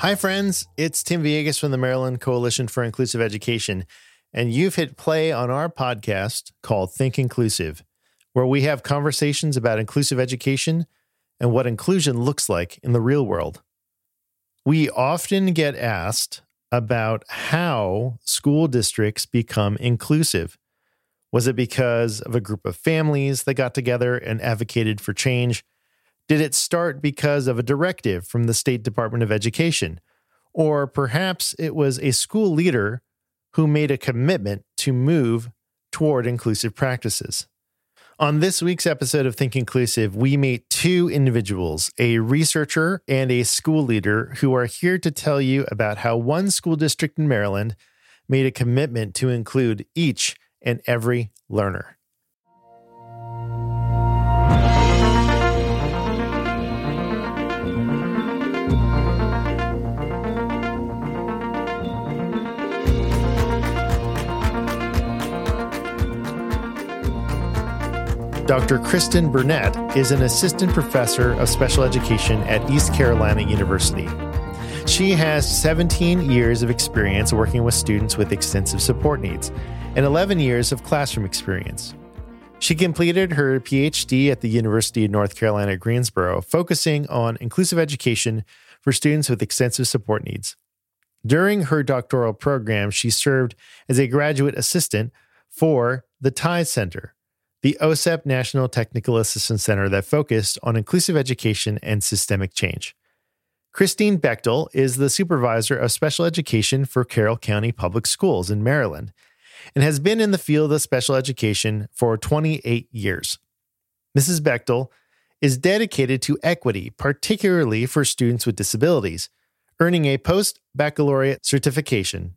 Hi, friends. It's Tim Viegas from the Maryland Coalition for Inclusive Education, and you've hit play on our podcast called Think Inclusive, where we have conversations about inclusive education and what inclusion looks like in the real world. We often get asked about how school districts become inclusive. Was it because of a group of families that got together and advocated for change? Did it start because of a directive from the State Department of Education? Or perhaps it was a school leader who made a commitment to move toward inclusive practices. On this week's episode of Think Inclusive, we meet two individuals, a researcher and a school leader, who are here to tell you about how one school district in Maryland made a commitment to include each and every learner. Dr. Kristin Burnette is an assistant professor of special education at East Carolina University. She has 17 years of experience working with students with extensive support needs and 11 years of classroom experience. She completed her PhD at the University of North Carolina Greensboro, focusing on inclusive education for students with extensive support needs. During her doctoral program, she served as a graduate assistant for the TIES Center, the OSEP National Technical Assistance Center that focused on inclusive education and systemic change. Christine Bechtel is the supervisor of special education for Carroll County Public Schools in Maryland and has been in the field of special education for 28 years. Mrs. Bechtel is dedicated to equity, particularly for students with disabilities, earning a post baccalaureate certification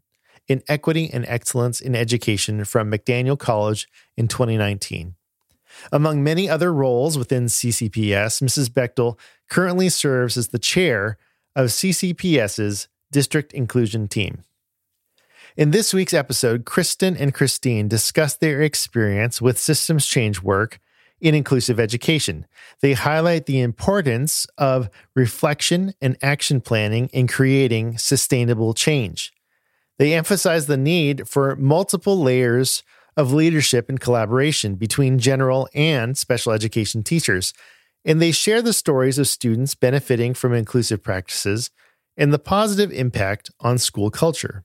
in Equity and Excellence in Education from McDaniel College in 2019. Among many other roles within CCPS, Mrs. Bechtel currently serves as the chair of CCPS's District Inclusion Team. In this week's episode, Kristin and Christine discuss their experience with systems change work in inclusive education. They highlight the importance of reflection and action planning in creating sustainable change. They emphasize the need for multiple layers of leadership and collaboration between general and special education teachers. And they share the stories of students benefiting from inclusive practices and the positive impact on school culture.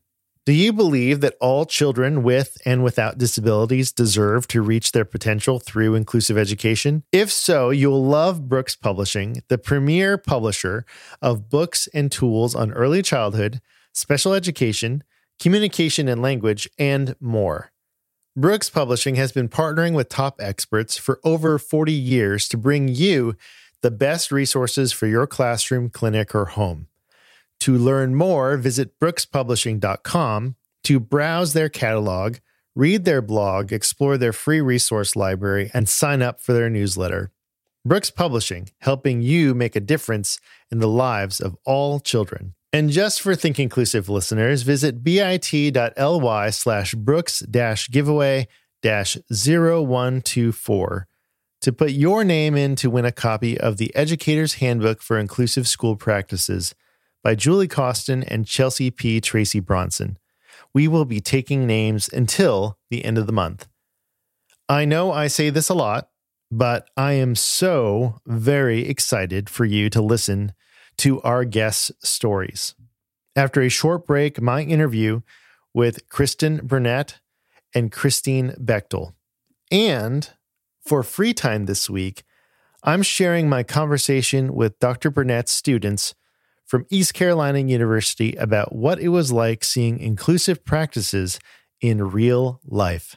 Do you believe that all children with and without disabilities deserve to reach their potential through inclusive education? If so, you'll love Brookes Publishing, the premier publisher of books and tools on early childhood, special education, communication and language, and more. Brookes Publishing has been partnering with top experts for over 40 years to bring you the best resources for your classroom, clinic, or home. To learn more, visit brookespublishing.com to browse their catalog, read their blog, explore their free resource library, and sign up for their newsletter. Brookes Publishing, helping you make a difference in the lives of all children. And just for Think Inclusive listeners, visit bit.ly slash brookes dash giveaway dash 0124 to put your name in to win a copy of the Educator's Handbook for Inclusive School Practices by Julie Causton and Chelsea P. Tracy Bronson. We will be taking names until the end of the month. I know I say this a lot, but I am so very excited for you to listen to our guest stories. After a short break, my interview with Kristin Burnette and Christine Bechtel. And for free time this week, I'm sharing my conversation with Dr. Burnette's students from East Carolina University about what it was like seeing inclusive practices in real life.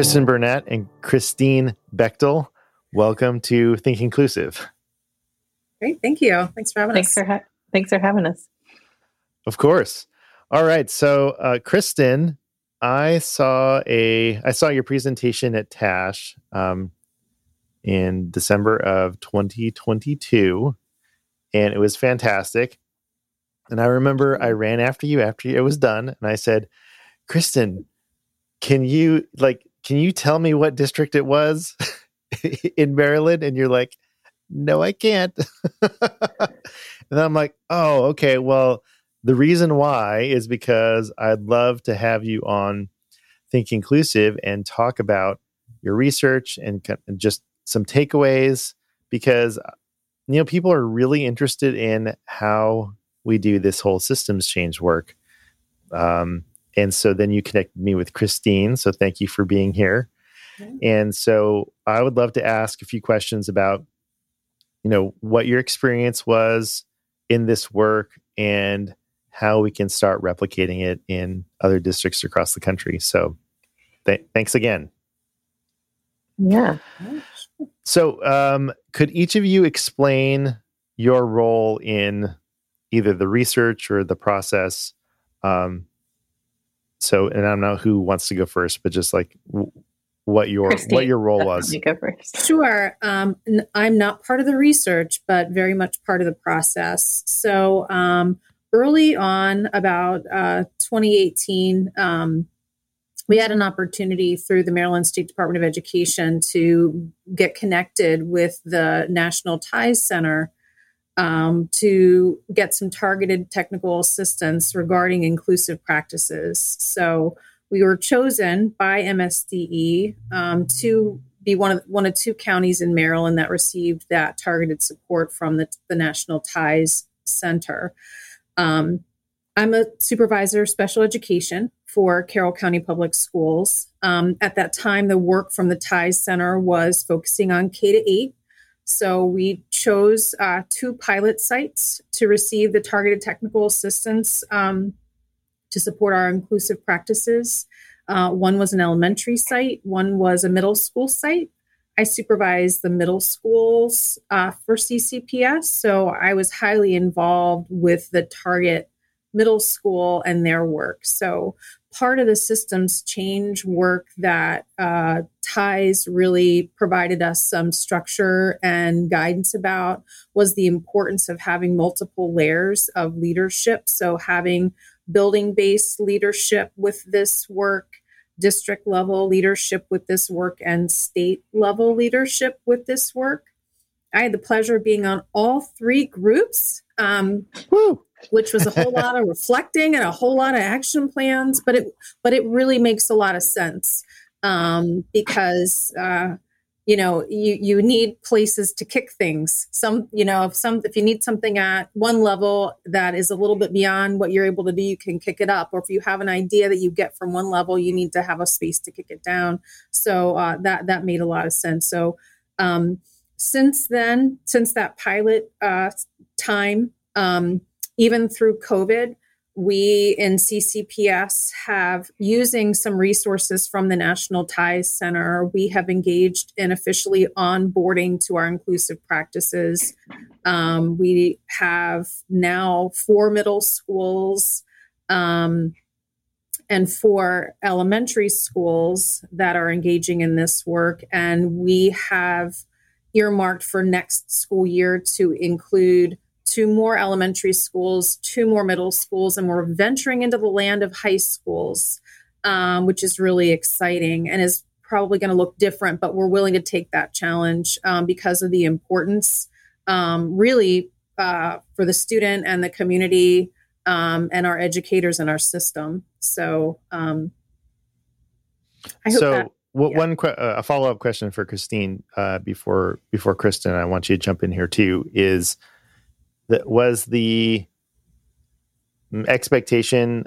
Kristin Burnette and Christine Bechtel, welcome to Think Inclusive. Great, thank you. Thanks for having thanks us. For ha- thanks for having us. Of course. All right, so uh, Kristin, I saw a I saw your presentation at TASH um, in December of 2022, and it was fantastic. And I remember I ran after you after it was done, and I said, "Kristin, can you like can you tell me what district it was in Maryland? And you're like, no, I can't. and I'm like, oh, okay. Well, the reason why is because I'd love to have you on Think Inclusive and talk about your research and, and just some takeaways because you know people are really interested in how we do this whole systems change work. Um, and so then you connected me with Christine. So thank you for being here. And so I would love to ask a few questions about, you know, what your experience was in this work and how we can start replicating it in other districts across the country. So th- thanks again. Yeah. So, um, could each of you explain your role in either the research or the process um, so, and I don't know who wants to go first, but just like w- what your Christine, what your role was. Go first. Sure. Um, n- I'm not part of the research, but very much part of the process. So um, early on, about uh, 2018, um, we had an opportunity through the Maryland State Department of Education to get connected with the National TIES Center um, to get some targeted technical assistance regarding inclusive practices. So we were chosen by MSDE um, to be one of one of two counties in Maryland that received that targeted support from the, the National TIES Center. Um, I'm a supervisor of special education for Carroll County Public Schools. Um, at that time, the work from the TIES Center was focusing on K to 8 so we chose uh, two pilot sites to receive the targeted technical assistance um, to support our inclusive practices. Uh, one was an elementary site, one was a middle school site. I supervised the middle schools uh, for CCPS, so I was highly involved with the target middle school and their work. So part of the systems change work that uh, TIES really provided us some structure and guidance about was the importance of having multiple layers of leadership. So having building based leadership with this work district level leadership with this work and state level leadership with this work. I had the pleasure of being on all three groups. Um, which was a whole lot of reflecting and a whole lot of action plans but it but it really makes a lot of sense um, because uh, you know you you need places to kick things. Some you know if some if you need something at one level that is a little bit beyond what you're able to do you can kick it up. Or if you have an idea that you get from one level you need to have a space to kick it down. So uh, that that made a lot of sense. So um, since then, since that pilot uh, time, um, even through COVID, we in CCPS have using some resources from the National TIES Center. We have engaged in officially onboarding to our inclusive practices. Um, we have now four middle schools um, and four elementary schools that are engaging in this work, and we have earmarked for next school year to include two more elementary schools, two more middle schools, and we're venturing into the land of high schools, um, which is really exciting and is probably going to look different, but we're willing to take that challenge um, because of the importance, um, really, uh, for the student and the community um, and our educators and our system. So, um, I hope so, that. Well, yeah. one uh, a follow up question for Christine uh, before before Kristin, I want you to jump in here too. Is that was the expectation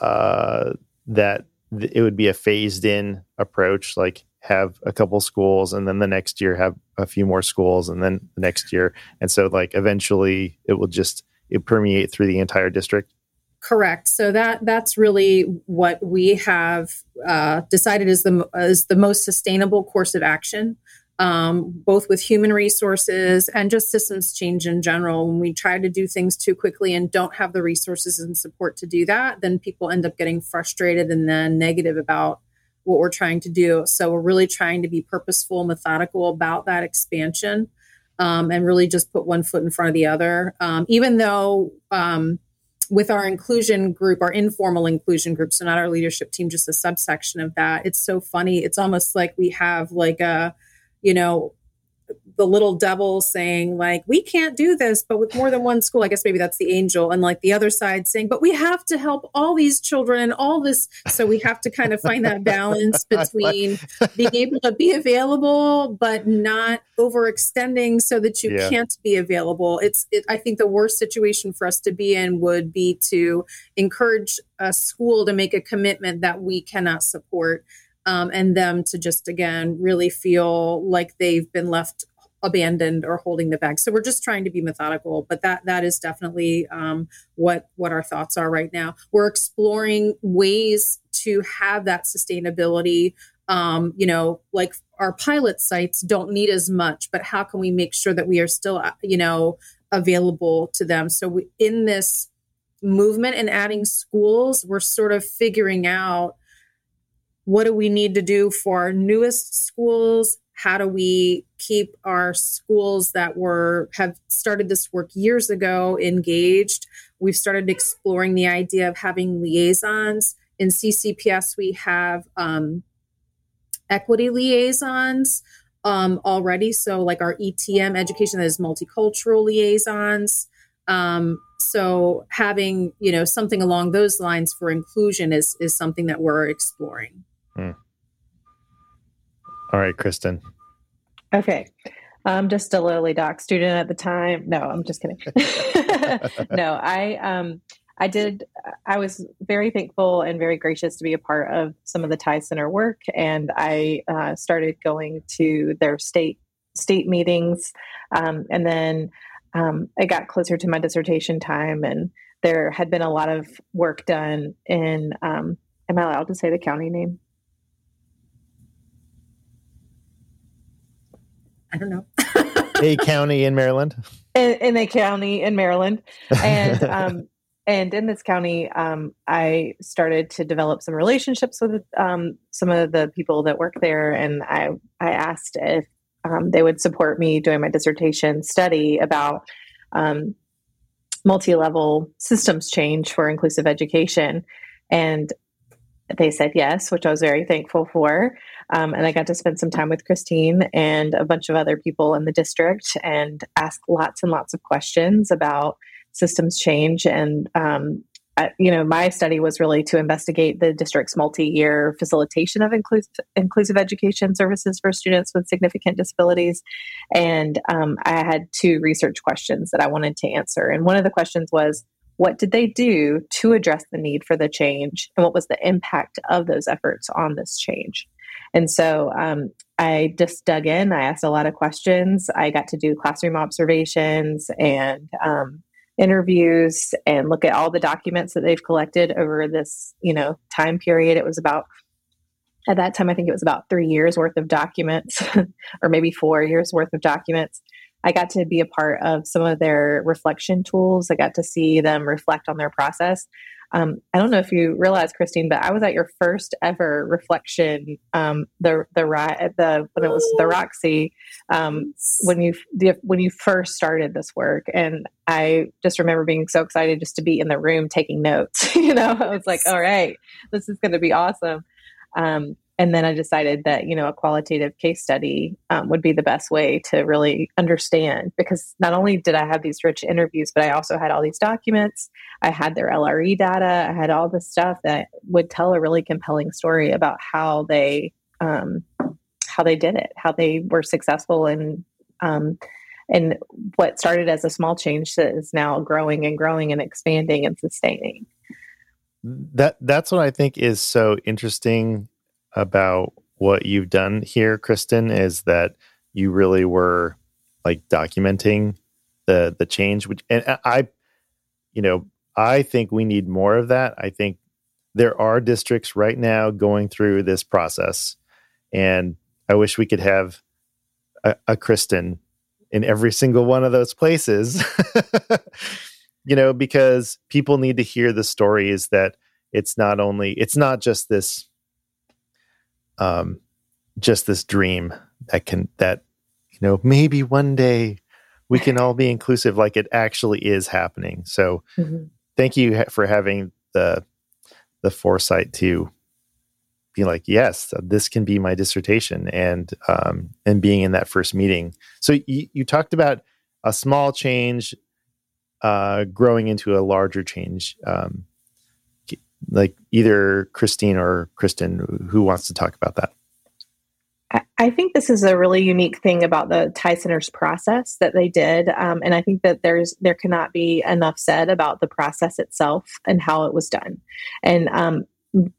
uh, that th- it would be a phased in approach, like have a couple schools and then the next year have a few more schools and then the next year. And so like eventually it will just it permeate through the entire district. Correct. So that that's really what we have uh, decided is the is the most sustainable course of action um, both with human resources and just systems change in general. When we try to do things too quickly and don't have the resources and support to do that, then people end up getting frustrated and then negative about what we're trying to do. So we're really trying to be purposeful, methodical about that expansion. Um, and really just put one foot in front of the other. Um, even though um, with our inclusion group, our informal inclusion group, so not our leadership team, just a subsection of that, it's so funny. It's almost like we have like a you know, the little devil saying like we can't do this but with more than one school i guess maybe that's the angel and like the other side saying but we have to help all these children and all this so we have to kind of find that balance between being able to be available but not overextending so that you yeah. can't be available it's it, i think the worst situation for us to be in would be to encourage a school to make a commitment that we cannot support um, and them to just again really feel like they've been left abandoned or holding the bag. So we're just trying to be methodical, but that that is definitely um, what what our thoughts are right now. We're exploring ways to have that sustainability. Um, you know, like our pilot sites don't need as much, but how can we make sure that we are still, uh, you know, available to them? So we, in this movement and adding schools, we're sort of figuring out what do we need to do for our newest schools? How do we keep our schools that were have started this work years ago engaged? We've started exploring the idea of having liaisons. In ccps we have um, equity liaisons um, already. So like our etm education that is multicultural liaisons. Um, so having you know something along those lines for inclusion is is something that we're exploring Hmm. All right, Kristin. Okay. I'm just a Lilly Doc student at the time. No, I'm just kidding. no, I um I did I was very thankful and very gracious to be a part of some of the TIES Center work and I uh, started going to their state state meetings um, and then um, I got closer to my dissertation time and there had been a lot of work done in um, am I allowed to say the county name? I don't know. a county in Maryland. In, in, a county in Maryland, and um, and in this county, um, I started to develop some relationships with um, some of the people that work there, and I I asked if um, they would support me doing my dissertation study about um, multi-level systems change for inclusive education, and they said yes, which I was very thankful for. Um, and I got to spend some time with Christine and a bunch of other people in the district and ask lots and lots of questions about systems change. And, um, I, you know, my study was really to investigate the district's multi year facilitation of inclusive, inclusive education services for students with significant disabilities. And um, I had two research questions that I wanted to answer. And one of the questions was, what did they do to address the need for the change? And what was the impact of those efforts on this change? And so um, I just dug in. I asked a lot of questions. I got to do classroom observations and um, interviews and look at all the documents that they've collected over this, you know, time period. It was about at that time, I think it was about three years worth of documents, or maybe four years worth of documents. I got to be a part of some of their reflection tools. I got to see them reflect on their process. Um, I don't know if you realize, Christine, but I was at your first ever reflection, um, the the the when it was the Roxy, um, when you when you first started this work, and I just remember being so excited just to be in the room taking notes. you know, I was like, all right, this is going to be awesome. Um, and then I decided that you know a qualitative case study um, would be the best way to really understand because not only did I have these rich interviews, but I also had all these documents. I had their LRE data. I had all this stuff that would tell a really compelling story about how they um, how they did it, how they were successful in um, and what started as a small change that is now growing and growing and expanding and sustaining. That that's what I think is so interesting about what you've done here, Kristin, is that you really were like documenting the the change. Which and uh, I, you know, I think we need more of that. I think there are districts right now going through this process, and I wish we could have a, a Kristin in every single one of those places. you know, because people need to hear the stories that it's not only it's not just this um, just this dream that can that you know maybe one day we can all be inclusive like it actually is happening so mm-hmm. thank you for having the the foresight to be like yes this can be my dissertation and um and being in that first meeting so you, you talked about a small change uh growing into a larger change um like either Christine or Kristin, who wants to talk about that? I think this is a really unique thing about the TIES Center's process that they did, um, and I think that there's there cannot be enough said about the process itself and how it was done. And um,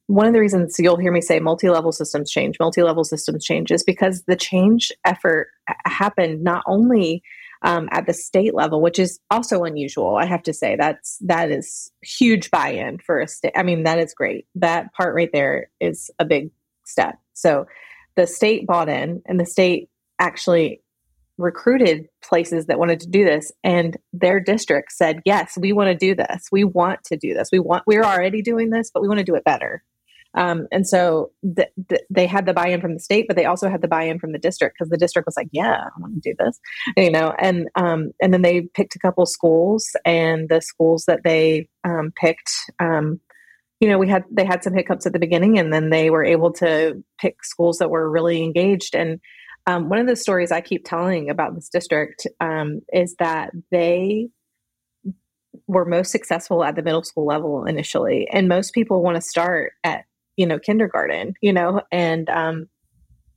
one of the reasons you'll hear me say multi-level systems change, multi-level systems change, is because the change effort happened not only um, at the state level, which is also unusual. I have to say that's that is huge buy-in for a state. I mean, that is great. That part right there is a big step. So the state bought in, and the state actually recruited places that wanted to do this and their district said yes we want to do this we want to do this we want we're already doing this but we want to do it better um, and so th- th- they had the buy-in from the state, but they also had the buy-in from the district because the district was like, "Yeah, I want to do this," you know. And um, and then they picked a couple schools, and the schools that they um, picked, um, you know, we had they had some hiccups at the beginning, and then they were able to pick schools that were really engaged. And um, one of the stories I keep telling about this district um, is that they were most successful at the middle school level initially and most people want to start at you know kindergarten you know? And um,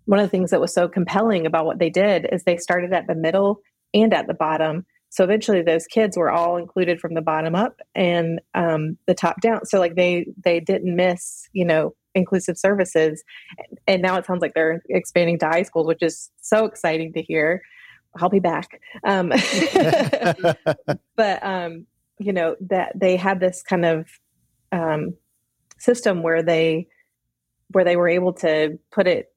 one of the things that was so compelling about what they did is they started at the middle and at the bottom. So eventually those kids were all included from the bottom up and um, the top down. So like they they didn't miss you know inclusive services. And now it sounds like they're expanding to high schools which is so exciting to hear. I'll be back. Um, but um, you know that they had this kind of um, system where they where they were able to put it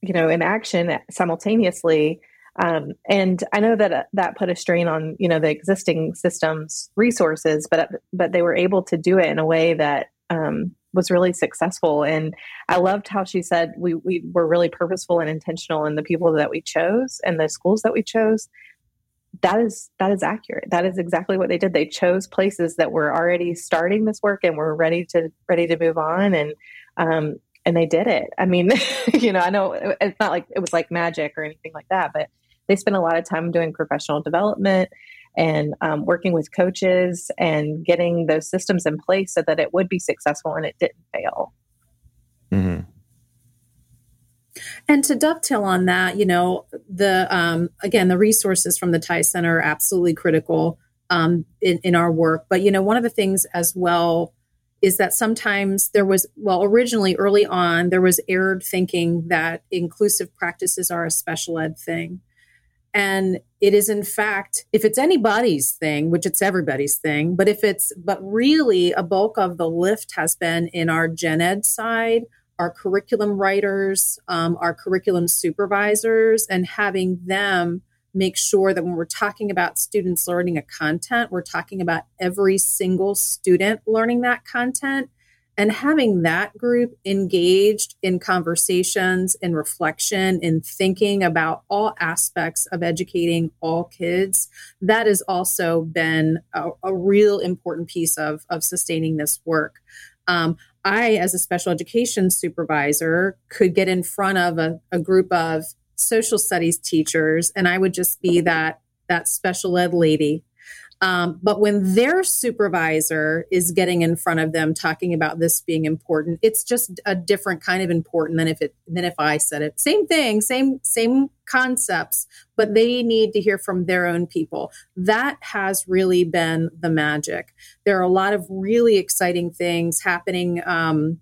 you know in action simultaneously um, and I know that uh, that put a strain on you know the existing systems resources, but but they were able to do it in a way that um, was really successful. And I loved how she said we we were really purposeful and intentional in the people that we chose and the schools that we chose that is that is accurate. That is exactly what they did. They chose places that were already starting this work and were ready to ready to move on and um and they did it. I mean you know i know it's not like it was like magic or anything like that but they spent a lot of time doing professional development and um, working with coaches and getting those systems in place so that it would be successful and it didn't fail. Mm-hmm. And to dovetail on that, you know, the um, again, the resources from the TIES Center are absolutely critical um, in, in our work. But you know, one of the things as well is that sometimes there was, well, originally early on, there was erred thinking that inclusive practices are a special ed thing. And it is, in fact, if it's anybody's thing, which it's everybody's thing, but if it's, but really a bulk of the lift has been in our gen ed side, our curriculum writers, um, our curriculum supervisors, and having them make sure that when we're talking about students learning a content, we're talking about every single student learning that content. And having that group engaged in conversations in reflection in thinking about all aspects of educating all kids that has also been a, a real important piece of, of sustaining this work. Um, i as a special education supervisor could get in front of a, a group of social studies teachers and I would just be that that special ed lady. Um, but when their supervisor is getting in front of them talking about this being important, it's just a different kind of important than if it than if I said it. Same thing, same same concepts, but they need to hear from their own people. That has really been the magic. There are a lot of really exciting things happening um,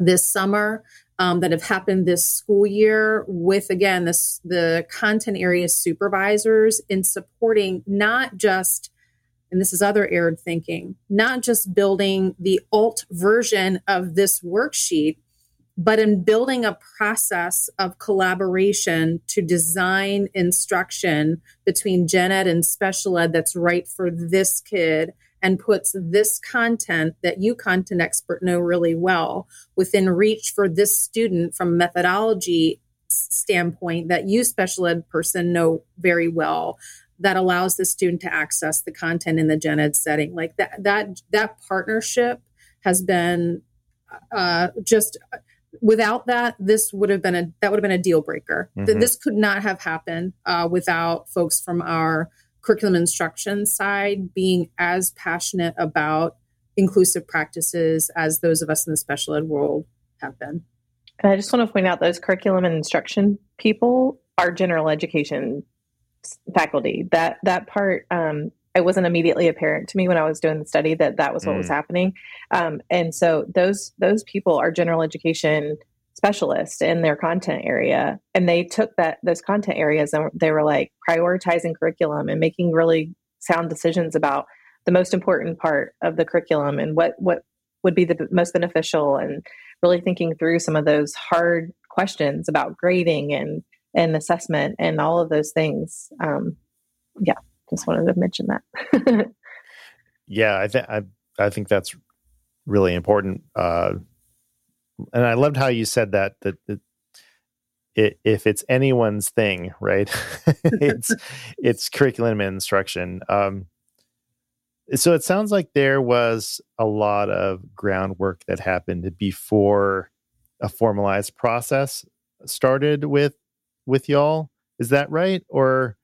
this summer um, that have happened this school year with again this the content area supervisors in supporting not just and this is other erred thinking not just building the alt version of this worksheet but in building a process of collaboration to design instruction between gen ed and special ed that's right for this kid and puts this content that you content expert know really well within reach for this student from methodology standpoint that you special ed person know very well that allows the student to access the content in the gen ed setting like that that that partnership has been uh, just without that this would have been a that would have been a deal breaker mm-hmm. this could not have happened uh, without folks from our curriculum instruction side being as passionate about inclusive practices as those of us in the special ed world have been. And I just want to point out those curriculum and instruction people are general education faculty. That that part um, it wasn't immediately apparent to me when I was doing the study that that was what mm. was happening. Um, and so those those people are general education specialists in their content area and they took that those content areas and they were like prioritizing curriculum and making really sound decisions about the most important part of the curriculum and what what would be the most beneficial and really thinking through some of those hard questions about grading and and assessment and all of those things um, yeah just wanted to mention that yeah i think i i think that's really important uh and I loved how you said that that, that it, if it's anyone's thing, right? it's it's curriculum and instruction. Um, so it sounds like there was a lot of groundwork that happened before a formalized process started with with y'all. Is that right? Or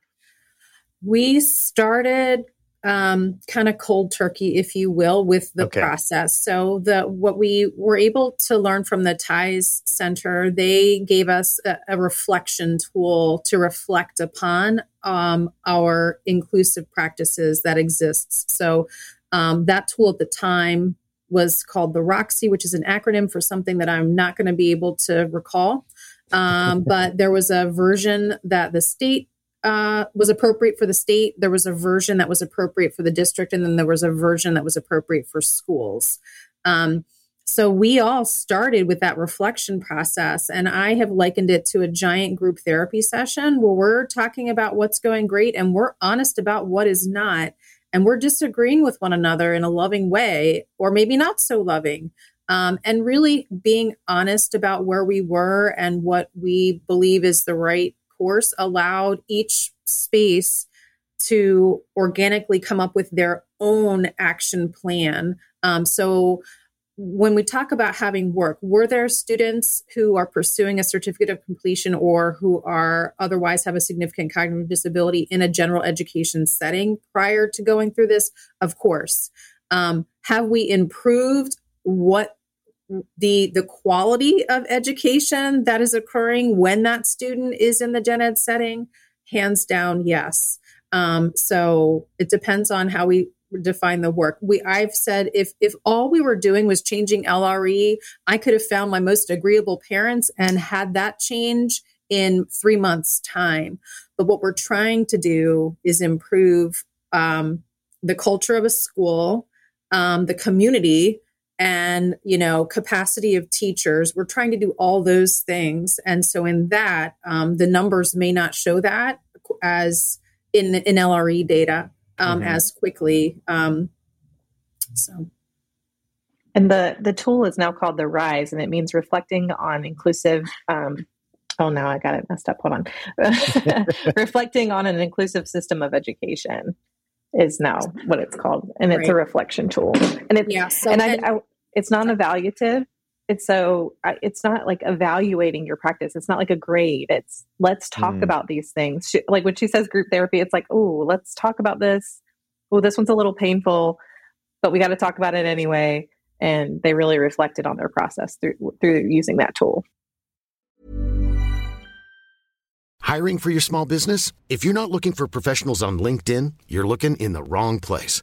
we started um, kind of cold turkey, if you will, with the okay. process. So the what we were able to learn from the TIES Center, they gave us a, a reflection tool to reflect upon um, our inclusive practices that exists. So um, that tool at the time was called the Roxy, which is an acronym for something that I'm not going to be able to recall. Um, but there was a version that the state uh, was appropriate for the state. There was a version that was appropriate for the district, and then there was a version that was appropriate for schools. Um, so we all started with that reflection process, and I have likened it to a giant group therapy session where we're talking about what's going great and we're honest about what is not, and we're disagreeing with one another in a loving way, or maybe not so loving. Um, and really being honest about where we were and what we believe is the right course allowed each space to organically come up with their own action plan. Um, so when we talk about having work, were there students who are pursuing a certificate of completion or who are otherwise have a significant cognitive disability in a general education setting prior to going through this? Of course. Um, have we improved what the the quality of education that is occurring when that student is in the gen ed setting hands down yes um, so it depends on how we define the work. We I've said if if all we were doing was changing LRE, I could have found my most agreeable parents and had that change in three months' time. But what we're trying to do is improve um, the culture of a school, um, the community, and you know capacity of teachers. We're trying to do all those things, and so in that, um, the numbers may not show that as in in LRE data um, mm-hmm. as quickly. Um, so. And the the tool is now called the Rise, and it means reflecting on inclusive. Um, oh, now I got it messed up. Hold on. reflecting on an inclusive system of education is now what it's called, and it's right. a reflection tool. And it's yeah, so, and, and I, I, it's non-evaluative. It's so it's not like evaluating your practice. It's not like a grade. It's let's talk mm. about these things. She, like when she says group therapy, it's like oh, let's talk about this. Oh, this one's a little painful, but we got to talk about it anyway. And they really reflected on their process through through using that tool. Hiring for your small business? If you're not looking for professionals on LinkedIn, you're looking in the wrong place.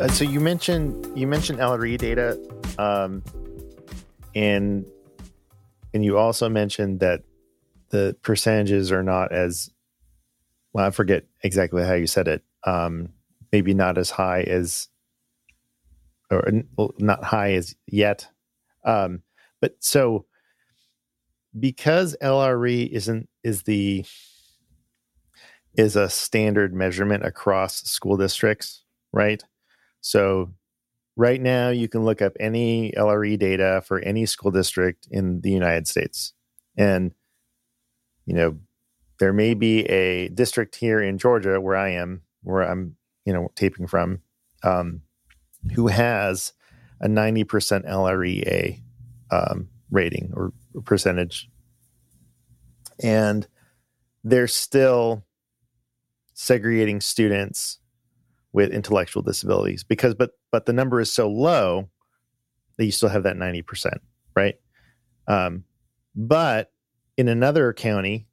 Uh, so you mentioned you mentioned LRE data, um, and and you also mentioned that the percentages are not as well. I forget exactly how you said it. Um, maybe not as high as, or not high as yet. Um, but so because LRE isn't is the is a standard measurement across school districts, right? So right now you can look up any LRE data for any school district in the United States. And you know, there may be a district here in Georgia where I am, where I'm, you know, taping from, um, who has a 90% LREA um, rating or percentage. And they're still segregating students with intellectual disabilities because but but the number is so low that you still have that 90% right um, but in another county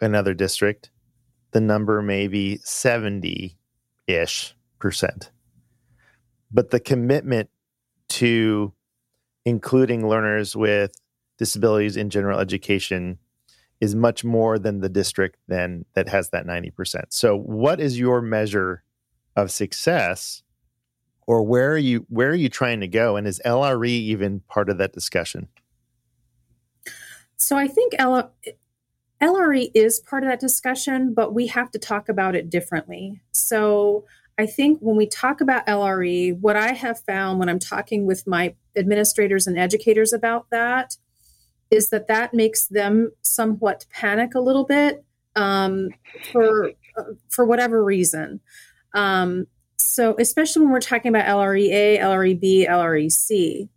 another district the number may be 70 ish percent but the commitment to including learners with disabilities in general education is much more than the district then that has that 90%. So what is your measure of success or where are you where are you trying to go? And is lre even part of that discussion? So i think lre is part of that discussion but we have to talk about it differently. So i think when we talk about lre what i have found when i'm talking with my administrators and educators about that is that that makes them somewhat panic a little bit um, for uh, for whatever reason um, so, especially when we're talking about LREA, LREB, LREC.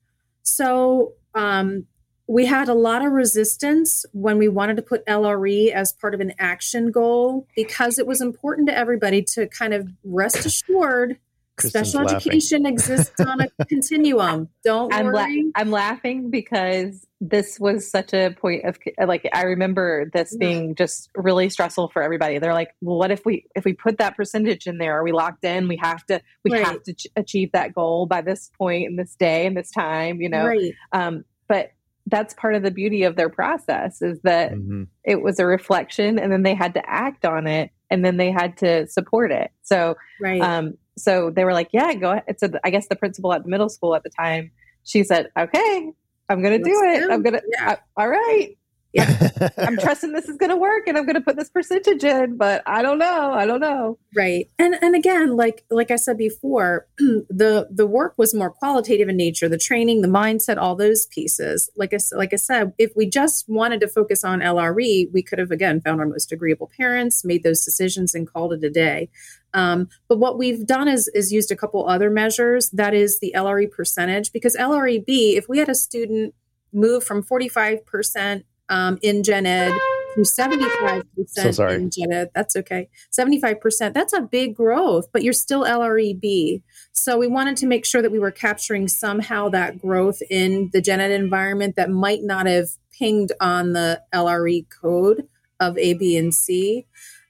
So, um, we had a lot of resistance when we wanted to put LRE as part of an action goal because it was important to everybody to kind of rest assured Kristin's special laughing. education exists on a continuum. Don't I'm, la- worry. I'm laughing because this was such a point of like I remember this Yeah. being just really stressful for everybody. They're like, well, what if we if we put that percentage in there? Are we locked in? We have to we Right. have to ch- achieve that goal by this point and this day and this time. You know, right. um, but that's part of the beauty of their process is that Mhm. it was a reflection and then they had to act on it and then they had to support it. So Right. um, so they were like, "Yeah, go ahead." So I guess the principal at the middle school at the time, she said, "Okay, I'm going to do it. go." I'm going to. Yeah. All right, Yeah. I'm trusting this is going to work, and I'm going to put this percentage in, but I don't know. I don't know." right and and again like like i said before the the work was more qualitative in nature the training the mindset all those pieces like i like i said if we just wanted to focus on lre we could have again found our most agreeable parents made those decisions and called it a day um, but what we've done is is used a couple other measures. That is the lre percentage because lreb if we had a student move from 45% um, in gen ed to 75% So sorry. in gen ed that's okay. 75% that's a big growth but you're still lreb so we wanted to make sure that we were capturing somehow that growth in the gen ed environment that might not have pinged on the lre code of a b and c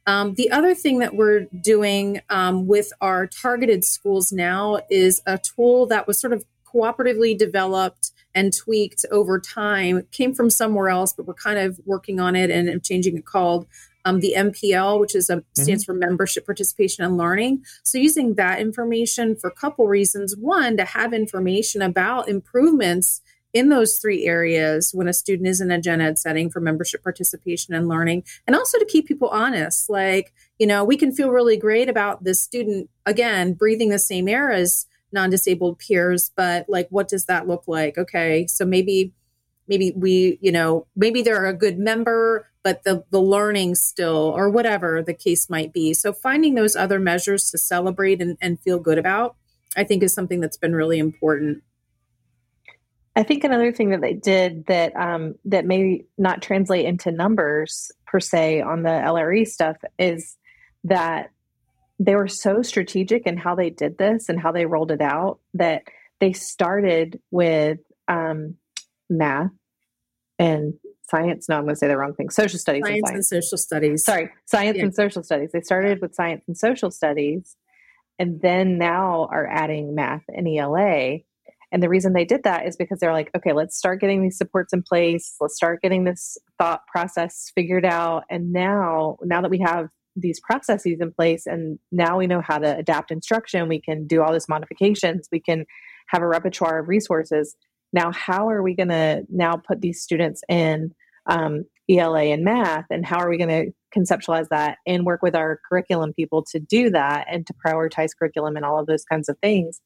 um, the other thing that we're doing um, with our targeted schools now is a tool that was sort of cooperatively developed and tweaked over time. It came from somewhere else, but we're kind of working on it and changing it called um, the MPL, which is a stands for Membership Participation and Learning. So using that information for a couple reasons. One, to have information about improvements in those three areas when a student is in a gen ed setting for membership participation and learning and also to keep people honest. Like you know we can feel really great about this student again breathing the same air as non-disabled peers but like what does that look like? Okay so maybe maybe we you know maybe they're a good member but the the learning still or whatever the case might be. So finding those other measures to celebrate and, and feel good about i think is something that's been really important I think another thing that they did that um, that may not translate into numbers per se on the LRE stuff is that they were so strategic in how they did this and how they rolled it out that they started with um, math and science. No, I'm going to say the wrong thing. Social studies and science science. and social studies Sorry, science Yeah. and social studies. They started with science and social studies, and then now are adding math and ELA. And the reason they did that is because they're like, okay, let's start getting these supports in place. Let's start getting this thought process figured out. And now, now that we have these processes in place, and now we know how to adapt instruction, we can do all these modifications. We can have a repertoire of resources. Now, how are we going to now put these students in um, ELA and math, and how are we going to conceptualize that and work with our curriculum people to do that and to prioritize curriculum and all of those kinds of things?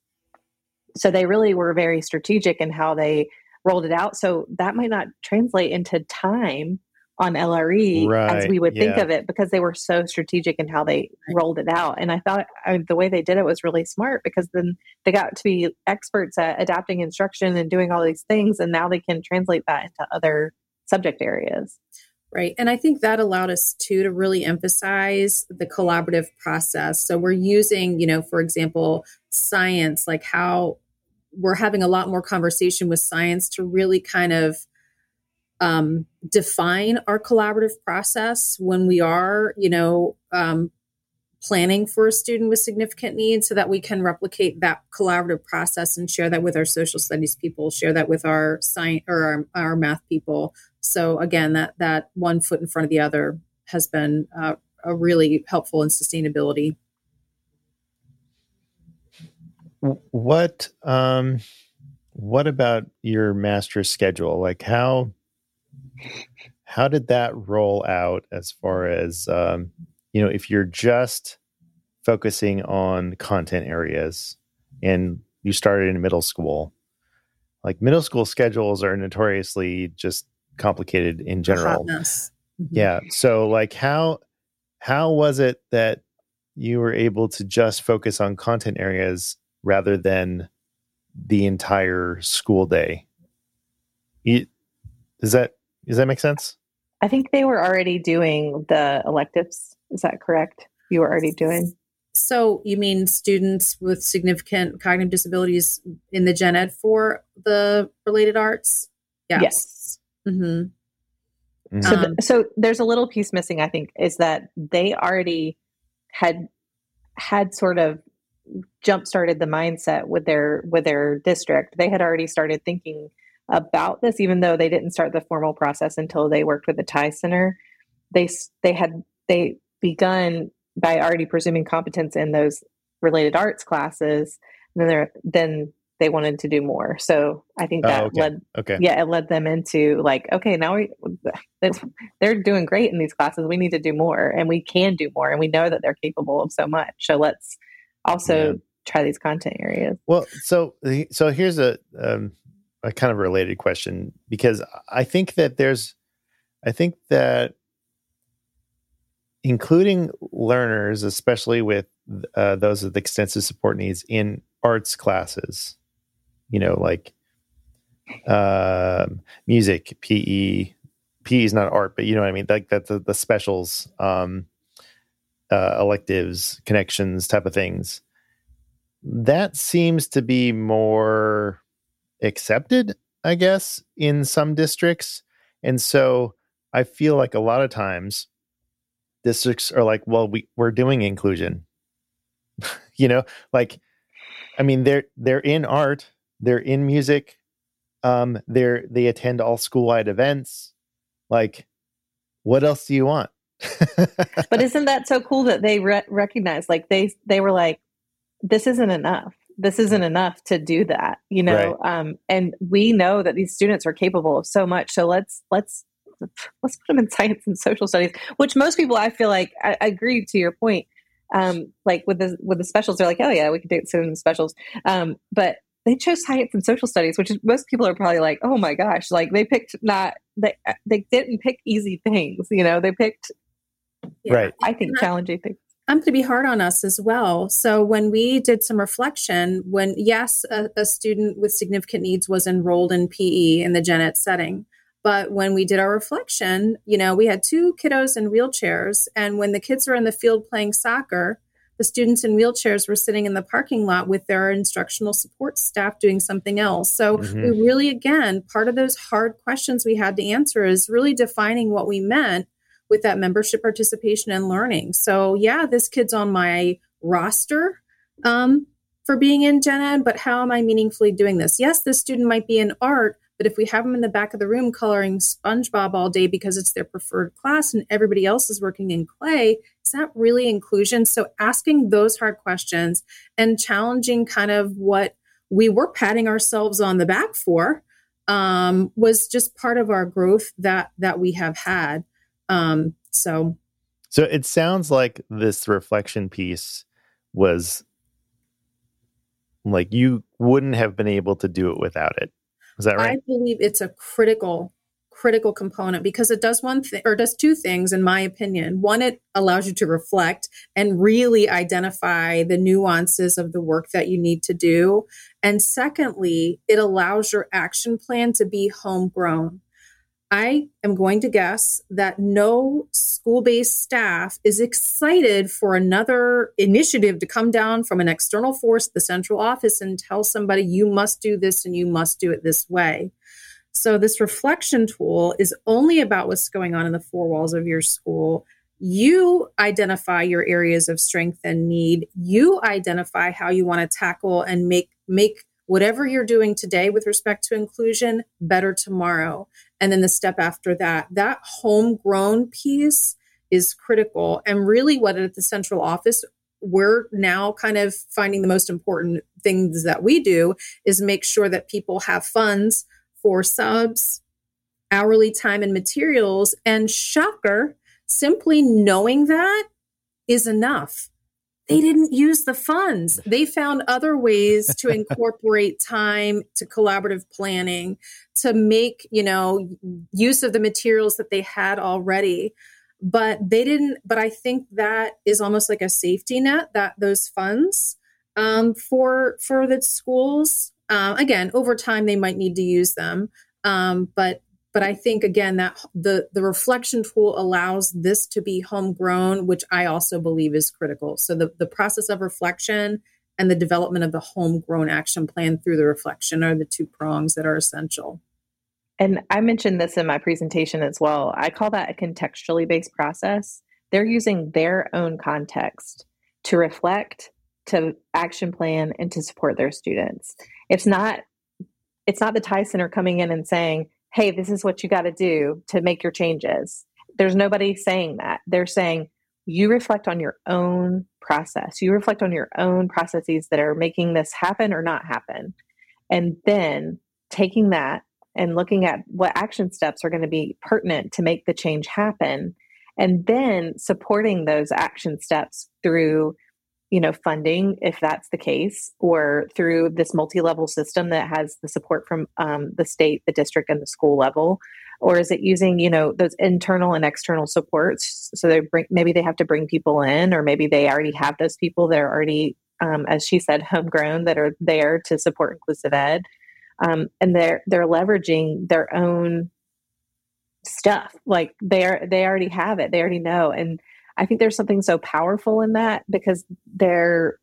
So they really were very strategic in how they rolled it out. So that might not translate into time on LRE as we would think of it because they were so strategic in how they rolled it out. And I thought I, the way they did it was really smart because then they got to be experts at adapting instruction and doing all these things. And now they can translate that into other subject areas. Right. And I think that allowed us too to really emphasize the collaborative process. So we're using, you know, for example, science, like how we're having a lot more conversation with science to really kind of um, define our collaborative process when we are, you know, um, planning for a student with significant needs so that we can replicate that collaborative process and share that with our social studies people, share that with our science or our, our math people. So again, that that one foot in front of the other has been uh, a really helpful in sustainability. What um what about your master's schedule? Like how how did that roll out as far as um you know if you're just focusing on content areas and you started in middle school like middle school schedules are notoriously just complicated in general. Mhm. yeah so like how how was it that you were able to just focus on content areas rather than the entire school day you, does that does that make sense I think they were already doing the electives. Is that correct? You were already doing? So you mean students with significant cognitive disabilities in the gen ed for the related arts? Yes. yes. Mm-hmm. Mm-hmm. So, um, so there's a little piece missing, I think, is that they already had had sort of jump started the mindset with their with their district. They had already started thinking about this, even though they didn't start the formal process until they worked with the TIES Center. They they had they begun by already presuming competence in those related arts classes. And then then they wanted to do more. So I think that oh, okay. led, okay, yeah, it led them into like, okay, now we they're doing great in these classes. We need to do more, and we can do more, and we know that they're capable of so much. So let's also yeah. try these content areas. Well, so so here's a um, a kind of related question because I think that there's, I think that including learners, especially with uh, those with extensive support needs in arts classes, you know, like uh, music, PE. PE is not art, but you know what I mean. Like that, the, the specials, um, uh, electives, connections, type of things. That seems to be more accepted, I guess, in some districts, and so I feel like a lot of times districts are like, well, we we're doing inclusion. you know, like, I mean, they're they're in art they're in music. Um, they're they attend all school wide events. Like, what else do you want? But isn't that so cool that they re- recognize? Like they they were like, this isn't enough. This isn't enough to do that, you know. Right. Um, and we know that these students are capable of so much. So let's let's let's put them in science and social studies, which most people I feel like I, I agree to your point. Um, like with the with the specials, they're like, oh yeah, we could do some specials. Um, but they chose science and social studies, which is, most people are probably like, oh my gosh, like they picked not they they didn't pick easy things, you know, they picked yeah, right. I think challenging things. I'm going to be hard on us as well. So when we did some reflection, when yes, a, a student with significant needs was enrolled in PE in the gen ed setting, but when we did our reflection, you know, we had two kiddos in wheelchairs, and when the kids were in the field playing soccer, the students in wheelchairs were sitting in the parking lot with their instructional support staff doing something else. So mm-hmm. we really, again, part of those hard questions we had to answer is really defining what we meant with that membership participation and learning. So yeah, this kid's on my roster um, for being in gen ed, but how am I meaningfully doing this? Yes, this student might be in art, but if we have them in the back of the room coloring SpongeBob all day because it's their preferred class and everybody else is working in clay, is that really inclusion? So asking those hard questions and challenging kind of what we were patting ourselves on the back for um, was just part of our growth that that we have had. Um, so, so it sounds like this reflection piece was like you wouldn't have been able to do it without it. Is that right? I believe it's a critical critical component because it does one thing or does two things in my opinion. One it allows you to reflect and really identify the nuances of the work that you need to do. And secondly, it allows your action plan to be homegrown. I am going to guess that no school based staff is excited for another initiative to come down from an external force, the central office, and tell somebody, you must do this and you must do it this way. So, this reflection tool is only about what's going on in the four walls of your school. You identify your areas of strength and need. You identify how you want to tackle and make make whatever you're doing today with respect to inclusion better tomorrow and then the step after that that homegrown piece is critical. And really what at the central office we're now kind of finding the most important things that we do is make sure that people have funds for subs hourly time and materials. And shocker simply knowing that is enough they didn't use the funds. They found other ways to incorporate time to collaborative planning, to make, you know, use of the materials that they had already. But they didn't, but I think that is almost like a safety net that those funds um, for for the schools. Um, again, over time they might need to use them. Um, but but I think again that the the reflection tool allows this to be homegrown, which I also believe is critical. So the the process of reflection and the development of the homegrown action plan through the reflection are the two prongs that are essential. And I mentioned this in my presentation as well. I call that a contextually based process. They're using their own context to reflect, to action plan, and to support their students. It's not it's not the TIES Center coming in and saying, hey, this is what you got to do to make your changes. There's nobody saying that. They're saying, you reflect on your own process. You reflect on your own processes that are making this happen or not happen. And then taking that and looking at what action steps are going to be pertinent to make the change happen. And then supporting those action steps through you know funding if that's the case or through this multi-level system that has the support from um, the state the district and the school level? Or is it using you know those internal and external supports so they bring maybe they have to bring people in or maybe they already have those people that are already um, as she said homegrown that are there to support inclusive ed? Um, and they're they're leveraging their own stuff like they're they already have it they already know and I think there's something so powerful in that because they're